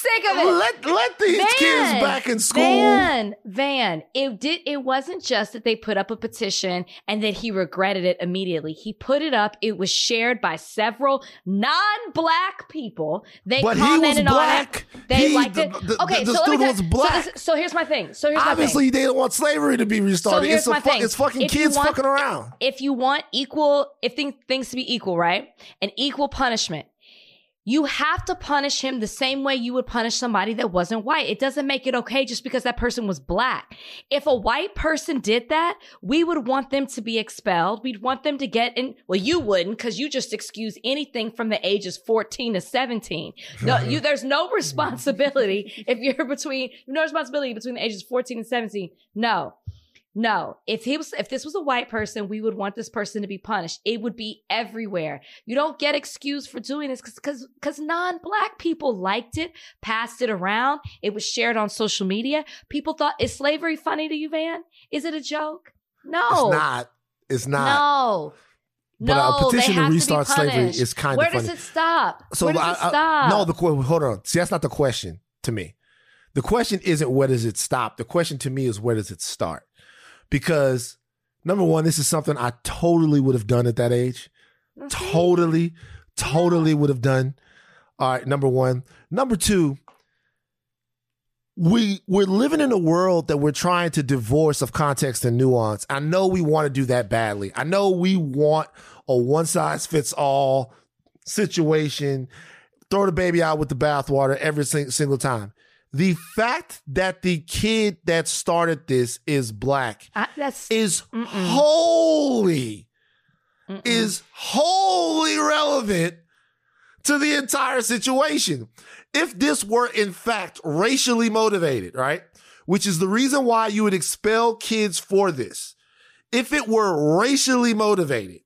Sick of it. Let let these Van, kids back in school. Van, Van, it did. It wasn't just that they put up a petition and that he regretted it immediately. He put it up. It was shared by several non-black people. They but commented on it. They he, liked the, it. The, okay, the, so student let was black. So, this, so, here's my thing. So here's obviously my thing. they don't want slavery to be restarted. So here's it's, my fu- thing. it's fucking if kids want, fucking around. If you want equal, if things, things to be equal, right, and equal punishment, you have to punish him the same way you would punish somebody that wasn't white. It doesn't make it okay just because that person was black. If a white person did that, we would want them to be expelled. We'd want them to get in. Well, you wouldn't because you just excuse anything from the ages 14 to 17. No, <laughs> you, there's no responsibility if you're <laughs> between, no responsibility between the ages 14 and 17. No. No, if he was, if this was a white person, we would want this person to be punished. It would be everywhere. You don't get excused for doing this because, because, non-black people liked it, passed it around. It was shared on social media. People thought, is slavery funny to you, Van? Is it a joke? No, it's not. It's not. No. But no, a petition to restart slavery is kind Where of funny. does it stop? So Where does I, it stop? I, no, the hold on. See, that's not the question to me. The question isn't where does it stop. The question to me is where does it start? Because number one, this is something I totally would have done at that age. Totally, totally would have done. All right, number one. Number two, we we're living in a world that we're trying to divorce of context and nuance. I know we want to do that badly. I know we want a one size fits all situation. Throw the baby out with the bathwater every single time the fact that the kid that started this is black that's, is mm-mm. wholly mm-mm. is wholly relevant to the entire situation. If this were in fact racially motivated, right? Which is the reason why you would expel kids for this. If it were racially motivated,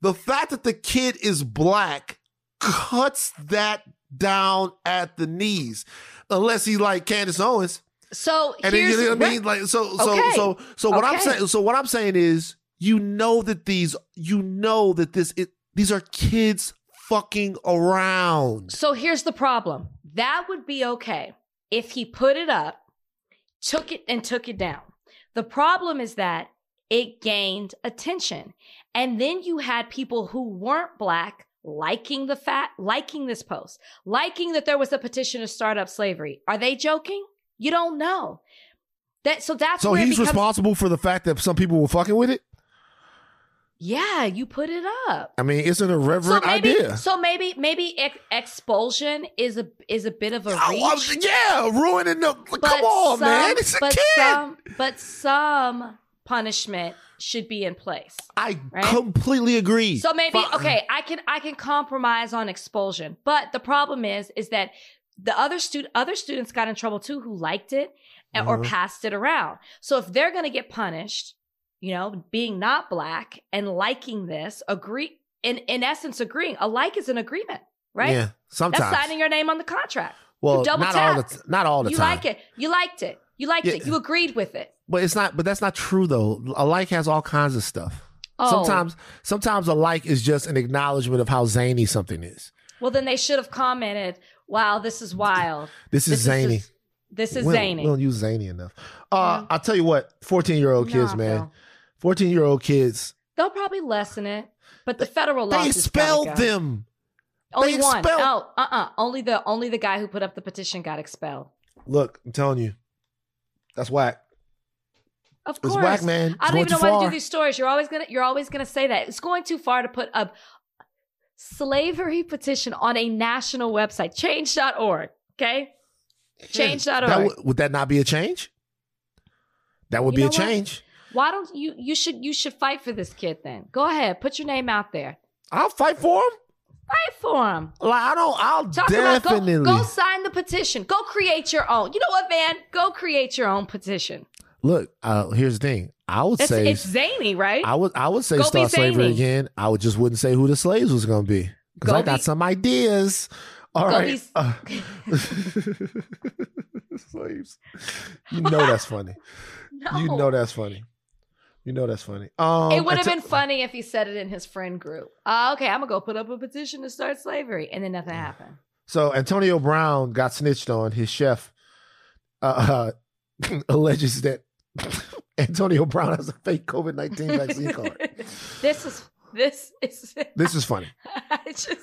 the fact that the kid is black cuts that down at the knees unless he like Candace Owens. So and then, you know what I mean? Like so so okay. so so what okay. I'm saying so what I'm saying is you know that these you know that this it, these are kids fucking around. So here's the problem. That would be okay if he put it up, took it and took it down. The problem is that it gained attention. And then you had people who weren't black liking the fact, liking this post, liking that there was a petition to start up slavery. Are they joking? You don't know. That so that's so he's becomes, responsible for the fact that some people were fucking with it. Yeah, you put it up. I mean, it's an irreverent so maybe, idea. So maybe maybe ex- expulsion is a is a bit of a oh, reach. yeah, ruining the. But come on, some, man, it's a but kid. Some, but some punishment should be in place. I right? completely agree. So maybe okay, I can I can compromise on expulsion. But the problem is is that the other student other students got in trouble too who liked it uh-huh. or passed it around. So if they're going to get punished, you know, being not black and liking this, agree in in essence agreeing. A like is an agreement, right? Yeah, sometimes. That's signing your name on the contract. Well, not all the not all the you time. You like it. You liked it. You liked yeah. it. You agreed with it. But it's not. But that's not true though. A like has all kinds of stuff. Oh. Sometimes, sometimes a like is just an acknowledgement of how zany something is. Well, then they should have commented, "Wow, this is wild. This is this zany. Is just, this is we zany. We don't use zany enough. Uh, yeah. I'll tell you what. Fourteen-year-old kids, nah, man. Fourteen-year-old kids. They'll probably lessen it, but the federal law. They expelled go. them. Only they one. Expelled. Oh, uh, uh Only the only the guy who put up the petition got expelled. Look, I'm telling you, That's whack. Of course, It's whack, man. It's I don't even know too why to do these stories. You're always gonna you're always gonna say that. It's going too far to put a slavery petition on a national website. Change.org. Okay? Hmm. Change.org. That would, would that not be a change? That would You be a what? change. Why don't you you should you should fight for this kid then. Go ahead. Put your name out there. I'll fight for him. Fight for him. Like I don't. I'll Talk definitely. about go, go sign the petition. Go create your own. You know what, man? Go create your own petition. Look, uh, here's the thing. I would It's, say it's zany, right? I would I would say Go start slavery again. I would just wouldn't say who the slaves was going to be because I got be- some ideas. All right, be- Uh, <laughs> slaves. You know that's funny. <laughs> no. You know that's funny. You know that's funny. Um, it would have and been funny if he said it in his friend group. Uh, okay, I'm gonna go put up a petition to start slavery, and then nothing happened. So Antonio Brown got snitched on. His chef uh, uh, <laughs> alleges that <laughs> Antonio Brown has a fake COVID nineteen vaccine card. <laughs> this is this is. This is funny. I just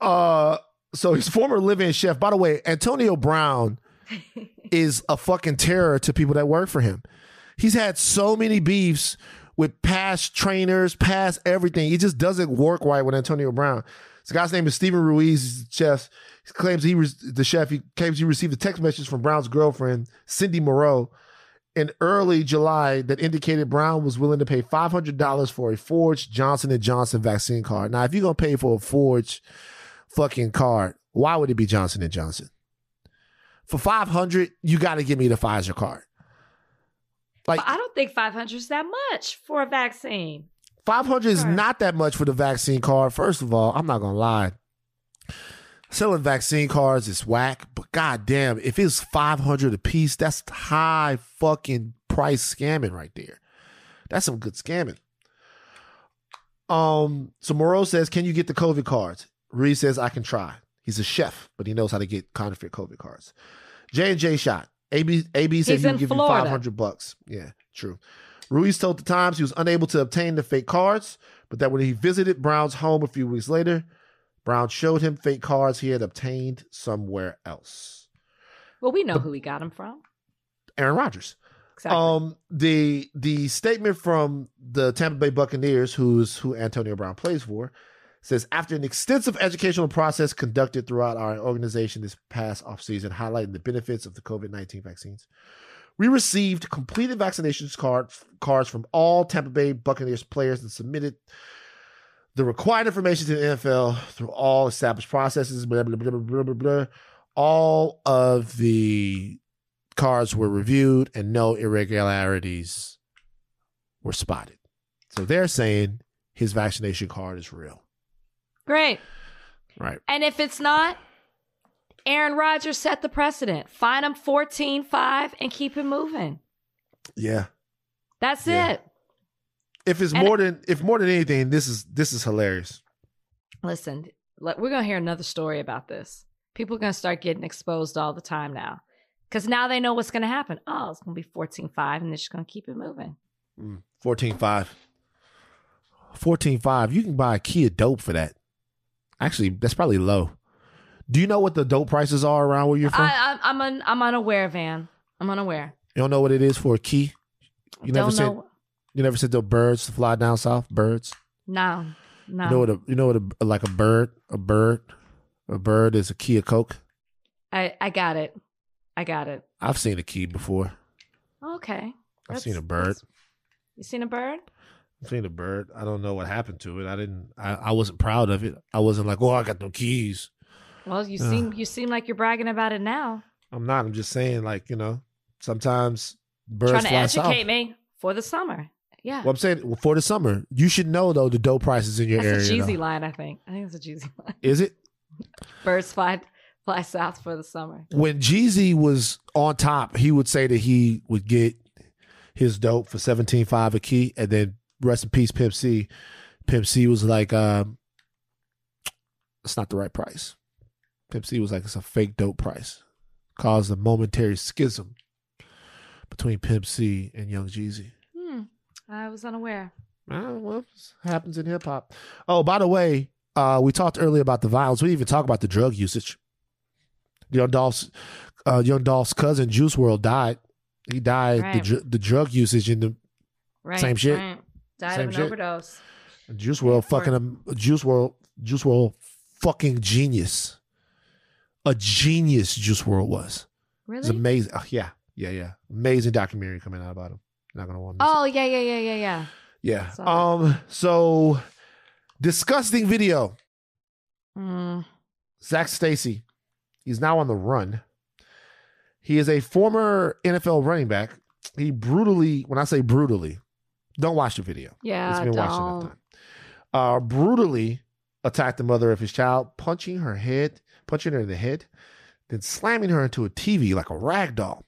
Uh, so his former live-in chef. By the way, Antonio Brown is a fucking terror to people that work for him. He's had so many beefs with past trainers, past everything. He just doesn't work right with Antonio Brown. This guy's name is Stephen Ruiz. Chef. He claims he was the chef. He claims he received a text message from Brown's girlfriend, Cindy Moreau, in early July that indicated Brown was willing to pay five hundred dollars for a forged Johnson Johnson vaccine card. Now, if you're gonna pay for a forged fucking card, why would it be Johnson Johnson? For five hundred, you got to give me the Pfizer card. Like I don't think 500 is that much for a vaccine. five hundred is not that much for the vaccine card. First of all, I'm not gonna lie. Selling vaccine cards is whack, but goddamn, if it's five hundred a piece, that's high fucking price scamming right there. That's some good scamming. Um, so Moreau says, "Can you get the COVID cards?" Reed says, "I can try." He's a chef, but he knows how to get counterfeit COVID cards. J and J shot. AB AB said He's he would give Florida. you five hundred bucks. Yeah, true. Ruiz told the Times he was unable to obtain the fake cards, but that when he visited Brown's home a few weeks later, Brown showed him fake cards he had obtained somewhere else. Well, we know who he got them from. Aaron Rodgers. Exactly. Um, the the statement from the Tampa Bay Buccaneers, who's who Antonio Brown plays for, says after an extensive educational process conducted throughout our organization this past offseason, highlighting the benefits of the COVID nineteen vaccines, we received completed vaccinations card, cards from all Tampa Bay Buccaneers players and submitted the required information to the NFL through all established processes. Blah blah blah blah blah. blah. All of the cards were reviewed and no irregularities were spotted. So they're saying his vaccination card is real. Great. Right. And if it's not, Aaron Rodgers set the precedent. Find him 14 5 and keep him moving. Yeah. That's Yeah. it. If it's And- more than if more than anything, this is this is hilarious. Listen, we're going to hear another story about this. People are going to start getting exposed all the time now because now they know what's going to happen. Oh, it's going to be 14 5 and they're just going to keep it moving. Mm, 14.5. 14.5. You can buy a key of dope for that. Actually, that's probably low. Do you know what the dope prices are around where you're from? I, I, I'm, un, I'm unaware, Van. I'm unaware. you don't know what it is for a key? You never Don't said know. you never said the birds to fly down south? Birds? No, no. You know what a you know what a like a bird a bird a bird is a key of coke. I, I got it. I got it. I've seen a key before. Okay. I've seen a bird. You seen a bird? Seen a bird. I don't know what happened to it. I didn't. I, I wasn't proud of it. I wasn't like, oh, I got no keys. Well, you seem you seem like you're bragging about it now. I'm not. I'm just saying, like you know, sometimes birds Trying to fly educate south. me for the summer. Yeah. Well, I'm saying for the summer, you should know though the dope prices in your That's a area. Jeezy though. line, I think. I think it's a cheesy <laughs> line. Is it? Birds fly fly south for the summer. when Jeezy was on top, he would say that he would get his dope for seventeen five a key, and then rest in peace, Pimp C. Pimp C was like, um, "It's not the right price." Pimp C was like, "It's a fake dope price," caused a momentary schism between Pimp C and Young Jeezy. Hmm. I was unaware. Ah, well, happens in hip hop. Oh, by the way, uh, we talked earlier about the violence. We didn't even talk about the drug usage. Young Dolph's, uh, Young Dolph's cousin Juice WRLD died He died. Right. The the drug usage in the Right. Same shit. Right. Died Same of an shit. overdose. Juice WRLD fucking um, Juice WRLD Juice WRLD fucking genius. A genius Juice WRLD was. It's Really? amazing. Oh, yeah, yeah, yeah. Amazing documentary coming out about him. Not gonna want to. Oh yeah, yeah, yeah, yeah, yeah. yeah. saw Um. So disgusting video. Mm. Zac Stacy. He's now on the run. He is a former NFL running back. He brutally, when I say brutally, don't watch the video. Yeah, it's been watched enough don't. time. Uh, brutally attacked the mother of his child, punching her head, punching her in the head, then slamming her into a TV like a rag doll.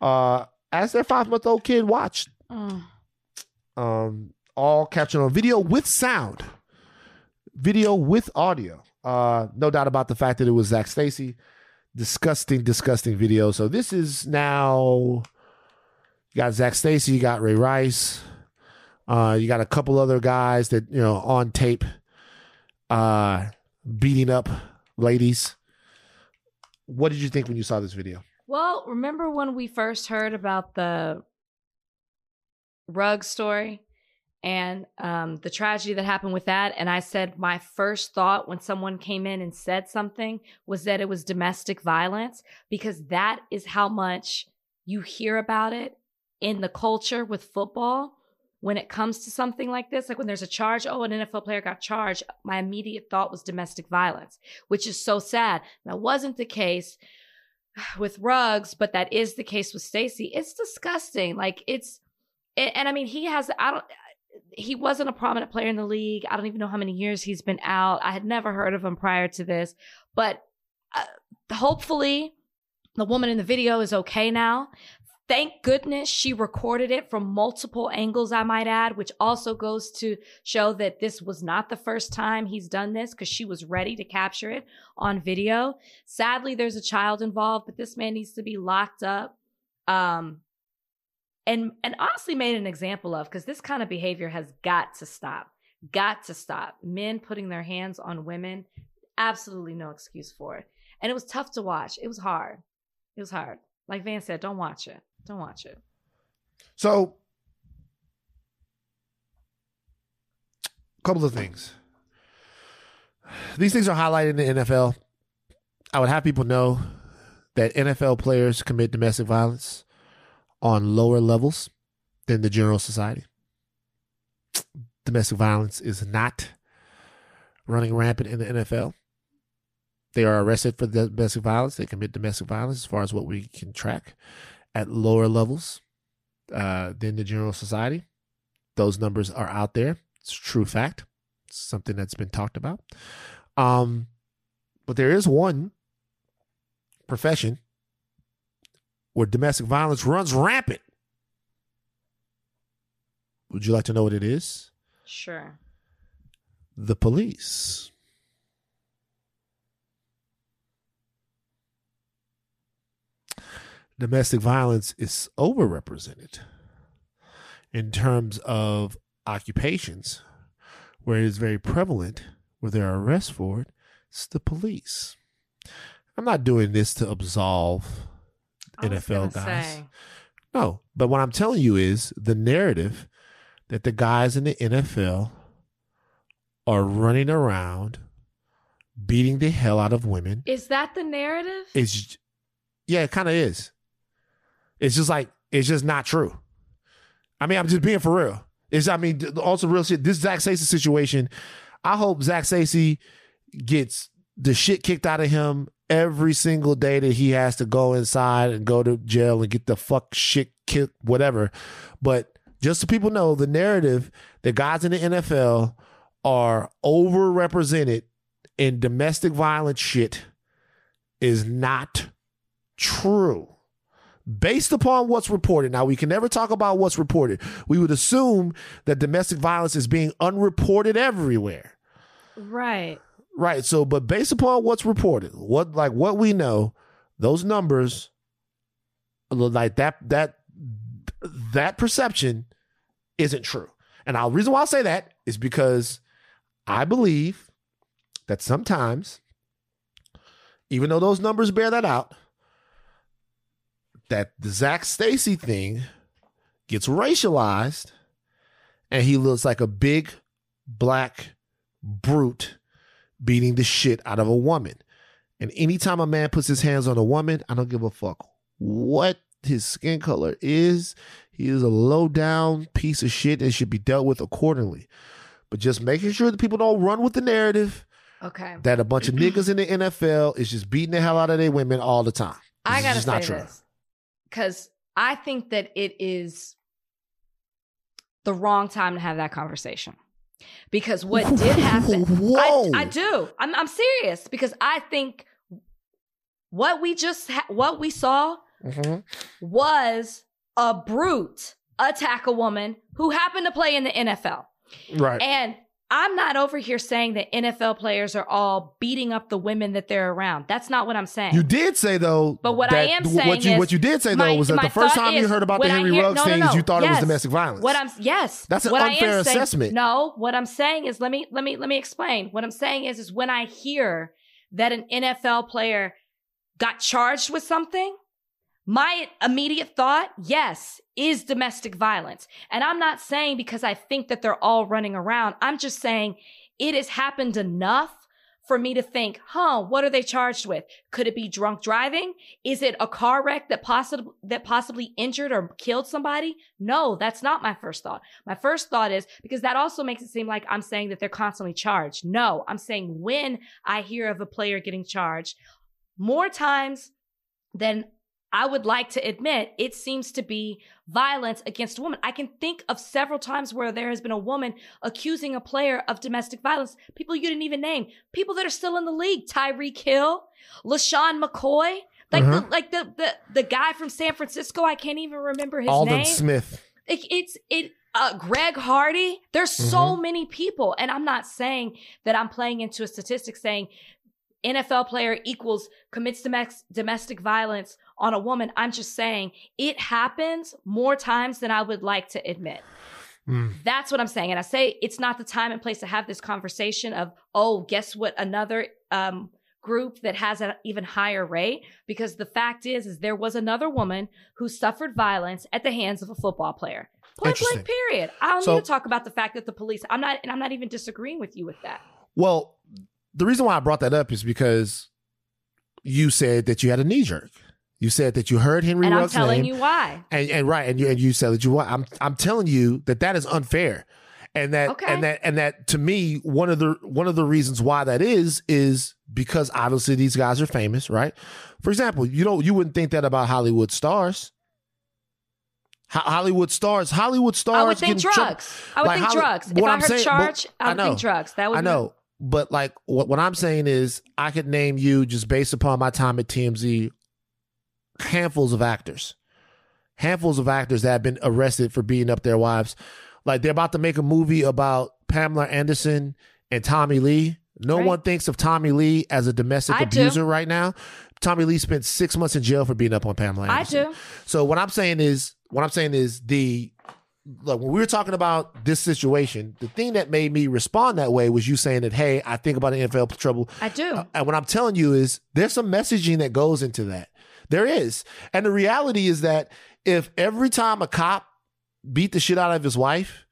Uh, as their five month old kid watched, Mm. um, all captured on video with sound, video with audio. Uh, no doubt about the fact that it was Zac Stacy. Disgusting, disgusting video. So this is now you got Zac Stacy, you got Ray Rice, uh, you got a couple other guys that you know on tape, uh, beating up ladies. What did you think when you saw this video? Well, remember when we first heard about the rug story and um, the tragedy that happened with that? And I said my first thought when someone came in and said something was that it was domestic violence because that is how much you hear about it in the culture with football. When it comes to something like this, like when there's a charge, oh, an NFL player got charged, my immediate thought was domestic violence, which is so sad. That wasn't the case <sighs> with Ruggs, but that is the case with Stacy. It's disgusting. Like it's, and, and I mean, he has. I don't. <sighs> He wasn't a prominent player in the league. I don't even know how many years he's been out. I had never heard of him prior to this, but uh, hopefully, the woman in the video is okay now. Thank goodness she recorded it from multiple angles, I might add, which also goes to show that this was not the first time he's done this because she was ready to capture it on video. Sadly, there's a child involved, but this man needs to be locked up. Um, and and honestly made an example of because this kind of behavior has got to stop. Got to stop. Men putting their hands on women, absolutely no excuse for it. And it was tough to watch. It was hard. It was hard. Like Van said, don't watch it. Don't watch it. So, a couple of things. These things are highlighted in the NFL. I would have people know that NFL players commit domestic violence on lower levels than the general society. Domestic violence is not running rampant in the NFL. They are arrested for domestic violence. They commit domestic violence, as far as what we can track, at lower levels uh, than the general society. Those numbers are out there. It's a true fact. It's something that's been talked about. Um, but there is one profession where domestic violence runs rampant. Would you like to know what it is? Sure. The police. Domestic violence is overrepresented in terms of occupations where it is very prevalent, where there are arrests for it, it's the police. I'm not doing this to absolve NFL guys. say, No, but what I'm telling you is the narrative that the guys in the NFL are running around beating the hell out of women Is that the narrative? is yeah, it kind of is. It's just like it's just not true. I mean, I'm just being for real. It's I mean, also real shit. This Zac Stacy situation. I hope Zac Stacy gets the shit kicked out of him every single day that he has to go inside and go to jail and get the fuck shit kicked, whatever. But just so people know, the narrative that guys in the NFL are overrepresented in domestic violence shit is not true. Based upon what's reported, now we can never talk about what's reported. We would assume that domestic violence is being unreported everywhere. Right. Right. So, but based upon what's reported, what like what we know, those numbers, look like that that that perception isn't true. And the reason why I say that is because I believe that sometimes, even though those numbers bear that out, that the Zac Stacy thing gets racialized and he looks like a big black brute beating the shit out of a woman. And anytime a man puts his hands on a woman, I don't give a fuck what his skin color is. He is a low down piece of shit and should be dealt with accordingly. But just making sure that people don't run with the narrative Okay. that a bunch of niggas in the NFL is just beating the hell out of their women all the time. I gotta say not true. this because I think that it is the wrong time to have that conversation. Because what <laughs> did happen, I, I do. I'm, I'm serious because I think what we just ha- what we saw Mhm. was a brute attack a woman who happened to play in the NFL. Right. And I'm not over here saying that NFL players are all beating up the women that they're around. That's not what I'm saying. You did say though, But what I am what saying you is what you did say though my- was that the first time you heard about the Henry hear- Ruggs no, no, things, no. you thought it was domestic violence. What I'm yes, That's an what unfair am saying- assessment. No, what I'm saying is let me let me let me explain. What I'm saying is is when I hear that an NFL player got charged with something, my immediate thought, yes, is domestic violence. And I'm not saying because I think that they're all running around. I'm just saying it has happened enough for me to think, huh, what are they charged with? Could it be drunk driving? Is it a car wreck that possibly that possibly injured or killed somebody? No, that's not my first thought. My first thought is because that also makes it seem like I'm saying that they're constantly charged. No, I'm saying when I hear of a player getting charged, more times than I would like to admit, it seems to be violence against a woman. I can think of several times where there has been a woman accusing a player of domestic violence. People you didn't even name. People that are still in the league. Tyreek Hill, LeSean McCoy. Like Uh-huh. the like the, the the guy from San Francisco, I can't even remember his Aldon name. Aldon Smith. It, it's it uh Greg Hardy. There's so Mm-hmm. many people, and I'm not saying that I'm playing into a statistic saying NFL player equals commits domes- domestic violence on a woman. I'm just saying it happens more times than I would like to admit. Mm. That's what I'm saying. And I say it's not the time and place to have this conversation of, oh, guess what? Another um, group that has an even higher rate. Because the fact is, is there was another woman who suffered violence at the hands of a football player. Point blank, period. I don't So- need to talk about the fact that the police. I'm not, and I'm not even disagreeing with you with that. Well, the reason why I brought that up is because you said that you had a knee jerk. You said that you heard Henry and I'm telling name, you why. and, and right, and you and you said that you want. I'm I'm telling you that that is unfair, and that Okay. and that and that to me one of the one of the reasons why that is is because obviously these guys are famous, right? For example, you know you wouldn't think that about Hollywood stars. Ho- Hollywood stars, Hollywood stars. I would think get in trouble. drugs. I would Like think Holly- drugs. If I heard saying- charge, I would I think drugs. That would I know, but like what what I'm saying is, I could name you just based upon my time at TMZ, handfuls of actors, handfuls of actors that have been arrested for beating up their wives. Like they're about to make a movie about Pamela Anderson and Tommy Lee. No Right. one thinks of Tommy Lee as a domestic I do. abuser right now. Tommy Lee spent six months in jail for beating up on Pamela Anderson. I do. So what I'm saying is, what I'm saying is the like when we were talking about this situation, the thing that made me respond that way was you saying that, hey, I think about the NFL trouble. I do. Uh, and what I'm telling you is there's some messaging that goes into that. There is. And the reality is that if every time a cop beat the shit out of his wife,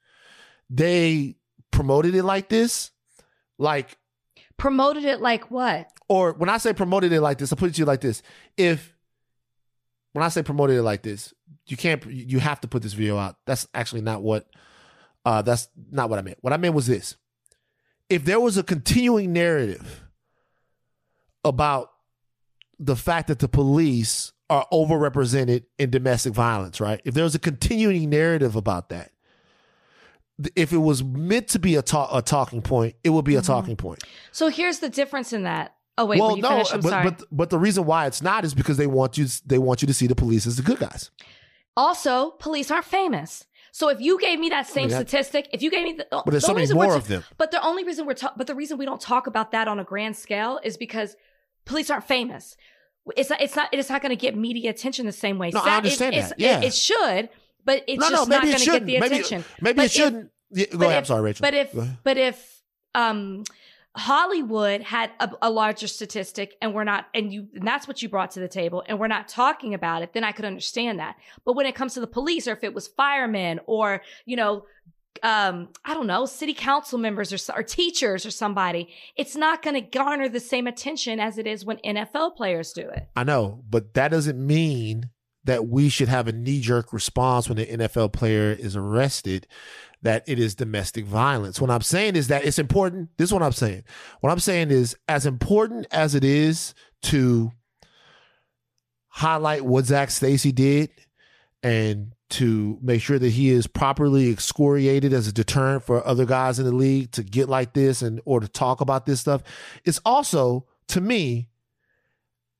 they promoted it like this, like Promoted it like what? or when I say promoted it like this, I put it to you like this. If when I say promoted it like this, you can't you have to put this video out. That's actually not what uh that's not what I meant. What I meant was this. If there was a continuing narrative about the fact that the police are overrepresented in domestic violence, right? If there was a continuing narrative about that, if it was meant to be a, ta- a talking point, it would be a Mhm. talking point So here's the difference in that. Oh wait, well, no, finish, I'm but, sorry. but but the reason why it's not is because they want you they want you to see the police as the good guys. Also, police aren't famous. So if you gave me that same that- statistic, if you gave me the, But there's the so many more of them. But the only reason we're ta- but the reason we don't talk about that on a grand scale is because police aren't famous. It's not. It's not. It's not going to get media attention the same way. No, I understand it's- that. Yeah. it, should, but it's no, no, just not going to get the attention. maybe But it shouldn't. Yeah, go ahead. I'm sorry, Rachel. But if but if um Hollywood had a, a, larger statistic and we're not, and you, and that's what you brought to the table and we're not talking about it, then I could understand that. But when it comes to the police or if it was firemen or, you know, um, I don't know, city council members or, or teachers or somebody, it's not going to garner the same attention as it is when NFL players do it. I know, but that doesn't mean that we should have a knee jerk response when an NFL player is arrested that it is domestic violence. What I'm saying is that it's important. This is what I'm saying. What I'm saying is as important as it is to highlight what Zac Stacy did and to make sure that he is properly excoriated as a deterrent for other guys in the league to get like this and or to talk about this stuff. It's also, to me,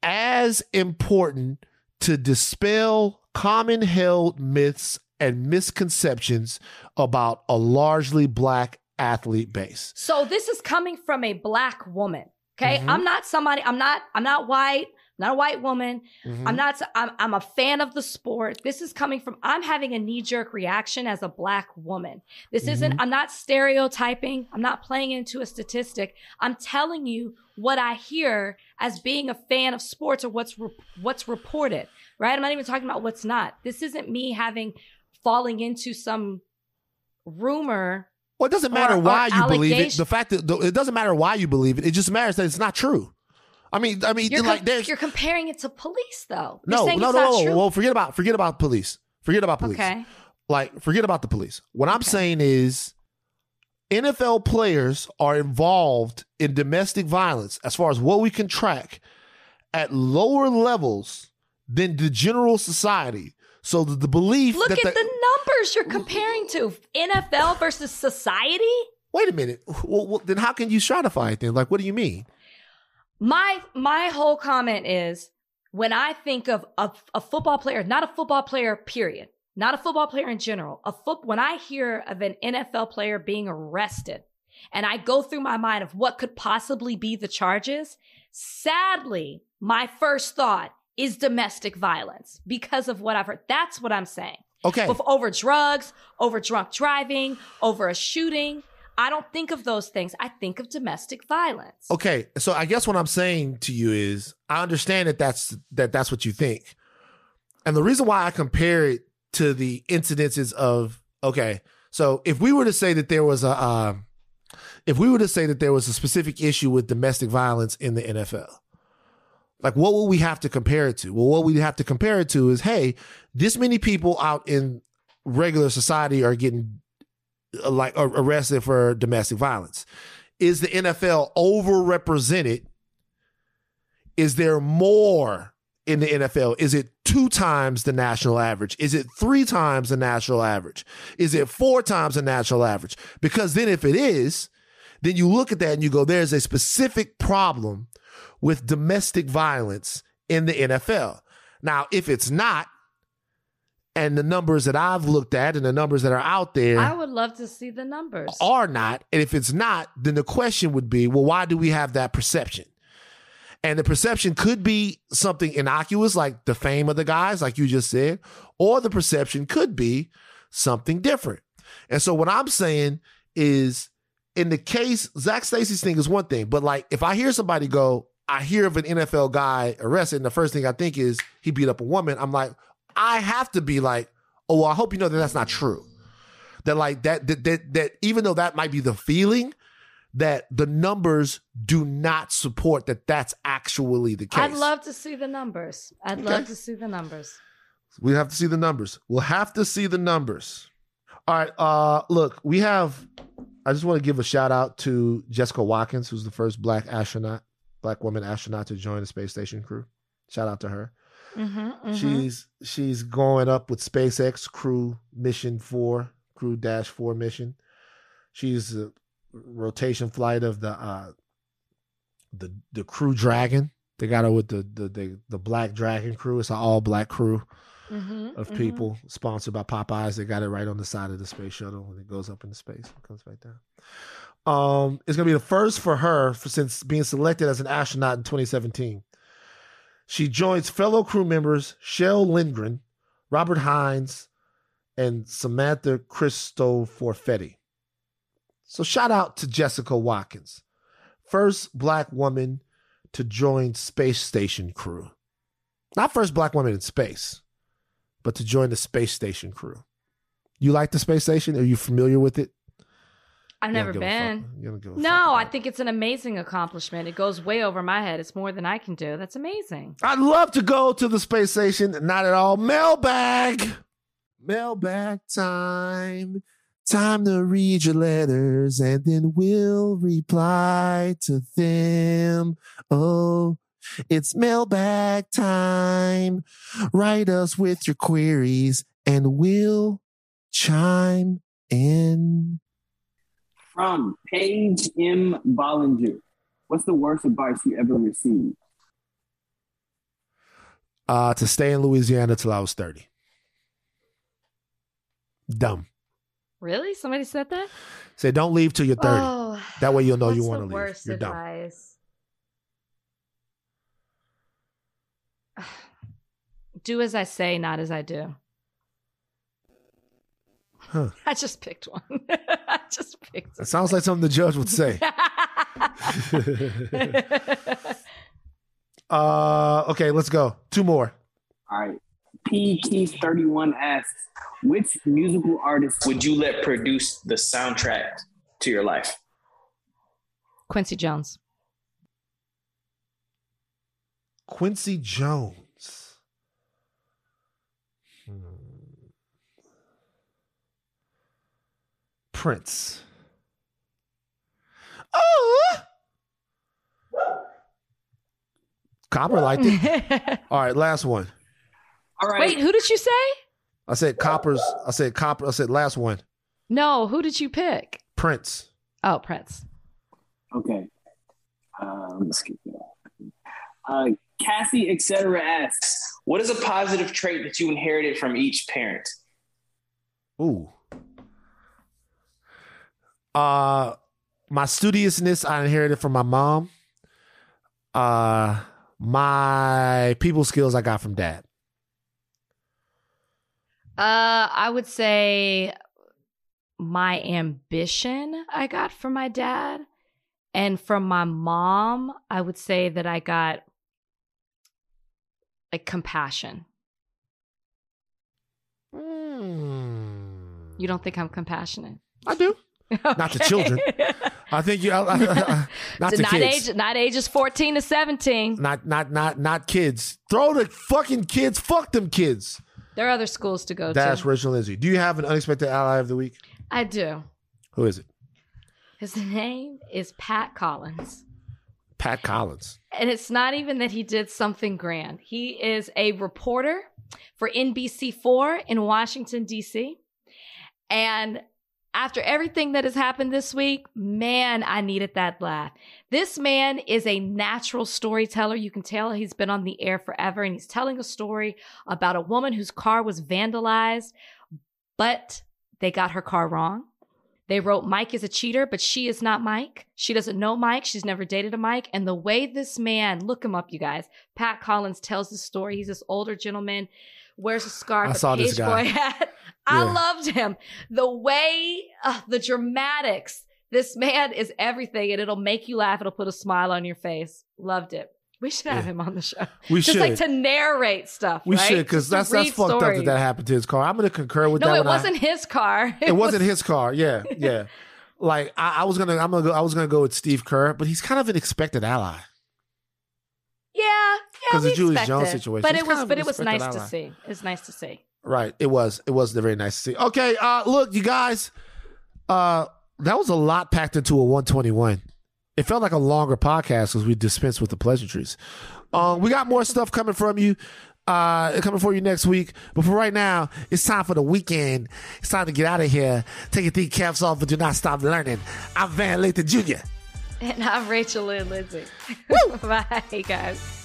as important to dispel common held myths and misconceptions about a largely black athlete base. So this is coming from a black woman. Okay. Mm-hmm. I'm not somebody, I'm not, I'm not white not a white woman. Mm-hmm. I'm not, I'm, I'm a fan of the sport. This is coming from, I'm having a knee jerk reaction as a black woman. This mm-hmm. isn't, I'm not stereotyping. I'm not playing into a statistic. I'm telling you what I hear as being a fan of sports or what's, re- what's reported, right? I'm not even talking about what's not. This isn't me having falling into some rumor well, it doesn't matter or, why or you believe it. The fact that it doesn't matter why you believe it. It just matters that it's not true. I mean, I mean, you're like com- you're comparing it to police, though. You're no, no, no, no. Well, forget about forget about police. Forget about police. Okay. Like, forget about the police. What I'm saying is, NFL players are involved in domestic violence, as far as what we can track, at lower levels than the general society. So the, the belief. Look at the, the numbers you're comparing to NFL versus society. Wait a minute. Well, well, then how can you stratify it? Then, like, what do you mean? My my whole comment is when I think of a, a football player, not a football player, period, not a football player in general. A foot when I hear of an NFL player being arrested, and I go through my mind of what could possibly be the charges, sadly, my first thought is domestic violence because of what I've heard. That's what I'm saying. Okay. With over drugs, over drunk driving, over a shooting. I don't think of those things. I think of domestic violence. Okay, so I guess what I'm saying to you is I understand that that's that that's what you think. And the reason why I compare it to the incidences of okay, so if we were to say that there was a um, if we were to say that there was a specific issue with domestic violence in the NFL, like what would we have to compare it to? Well, what we have to compare it to is, hey, this many people out in regular society are getting uh, like arrested for domestic violence. Is the NFL overrepresented? Is there more in the NFL? Is it two times the national average? Is it three times the national average? Is it four times the national average? Because then if it is, then you look at that and you go, there's a specific problem with domestic violence in the NFL. Now, if it's not, and the numbers that I've looked at and the numbers that are out there I would love to see the numbers. Are not. And if it's not, then the question would be, well, why do we have that perception? And the perception could be something innocuous like the fame of the guys like you just said, or the perception could be something different. And so what I'm saying is in the case Zac Stacy's thing is one thing, but like if I hear somebody go, I hear of an NFL guy arrested, and the first thing I think is he beat up a woman. I'm like, I have to be like, oh, well, I hope you know that that's not true. That like that, that that that even though that might be the feeling, that the numbers do not support that that's actually the case. I'd love to see the numbers. I'd okay. love to see the numbers. We have to see the numbers. We'll have to see the numbers. All right. Uh look, we have I just want to give a shout out to Jessica Watkins, who's the first black astronaut, black woman astronaut to join the space station crew. Shout out to her. Mm-hmm, mm-hmm. She's she's going up with SpaceX Crew Mission Four, Crew Dash Four mission. She's a rotation flight of the uh, the the Crew Dragon. They got her with the the the, the Black Dragon crew. It's an all black crew mm-hmm, of mm-hmm. people sponsored by Popeyes. They got it right on the side of the space shuttle when it goes up into space. It comes right down. Um, it's gonna be the first for her for, since being selected as an astronaut in 2017. She joins fellow crew members Kjell Lindgren, Robert Hines, and Samantha Cristoforetti. So shout out to Jessica Watkins first black woman to join space station crew. Not first black woman in space, but to join the space station crew. You like the space station? Are you familiar with it? I've never been. No, I think it's an amazing accomplishment. It goes way over my head. It's more than I can do. That's amazing. I'd love to go to the space station. Not at all. Mailbag. Mailbag time. Time to read your letters and then we'll reply to them. Oh, it's mailbag time. Write us with your queries and we'll chime in. From Paige M. Bollinger. What's the worst advice you ever received? Uh, to stay in Louisiana till I was 30. Dumb. Really? Somebody said that? Say don't leave till you're 30. Oh, that way you'll know you want to leave. Worst you're advice? dumb. <sighs> Do as I say, not as I do. Huh. I just picked one. <laughs> I just picked. It sounds like something the judge would say. <laughs> uh, okay, let's go. Two more. All right. P Keith 31 asks, which musical artist would you let produce the soundtrack to your life? Quincy Jones. Quincy Jones. Prince. Oh! Copper liked it. All right, last one. All right. Wait, who did you say? I said Copper's. I said Copper. I said last one. No, who did you pick? Prince. Oh, Prince. Okay. Um, let's get that. Uh, Cassie, etc. asks, "What is a positive trait that you inherited from each parent?" Ooh. Uh, my studiousness I inherited from my mom. Uh, my people skills I got from dad. Uh, I would say my ambition I got from my dad. And from my mom, I would say that I got like compassion. Mm. You don't think I'm compassionate? I do. Okay. <laughs> Not the children. I think you. I, I, I, <laughs> not so not kids. age. Not ages fourteen to seventeen. Not not not not kids. Throw the fucking kids. Fuck them kids. There are other schools to go That's to. Rachel Lindsay. Do you have an unexpected ally of the week? I do. Who is it? His name is Pat Collins. Pat Collins. And it's not even that he did something grand. He is a reporter for NBC4 in Washington, D.C. And after everything that has happened this week, man, I needed that laugh. This man is a natural storyteller. You can tell he's been on the air forever and he's telling a story about a woman whose car was vandalized, but they got her car wrong. They wrote Mike is a cheater, but she is not Mike. She doesn't know Mike. She's never dated a Mike. And the way this man, look him up, you guys, Pat Collins tells the story. He's this older gentleman, wears a scarf, I saw a page boy hat. I loved him. The way, uh, the dramatics. This man is everything, and it'll make you laugh. It'll put a smile on your face. Loved it. We should have yeah. him on the show. We Just should. like to narrate stuff. We right? should because that's that's fucked stories. up that that happened to his car. I'm going to concur with no, that. No, <laughs> it wasn't I, his car. It, it was, not his car. Yeah, <laughs> yeah. like I, I, was gonna, I'm gonna go. I was gonna go with Steve Kerr, but he's kind of an expected ally. Yeah, yeah. Because the Julius Jones situation, but it was, but it was nice ally. to see. It's nice to see. Right. It was. It was very nice to see. Okay. Uh, look, you guys. Uh, that was a lot packed into a 121. It felt like a longer podcast because we dispensed with the pleasantries. Um, we got more stuff coming from you. Uh, coming for you next week. But for right now, it's time for the weekend. It's time to get out of here. Take your three caps off, but do not stop learning. I'm Van Lathan Jr. And I'm Rachel Lynn Lindsay. <laughs> Bye, guys.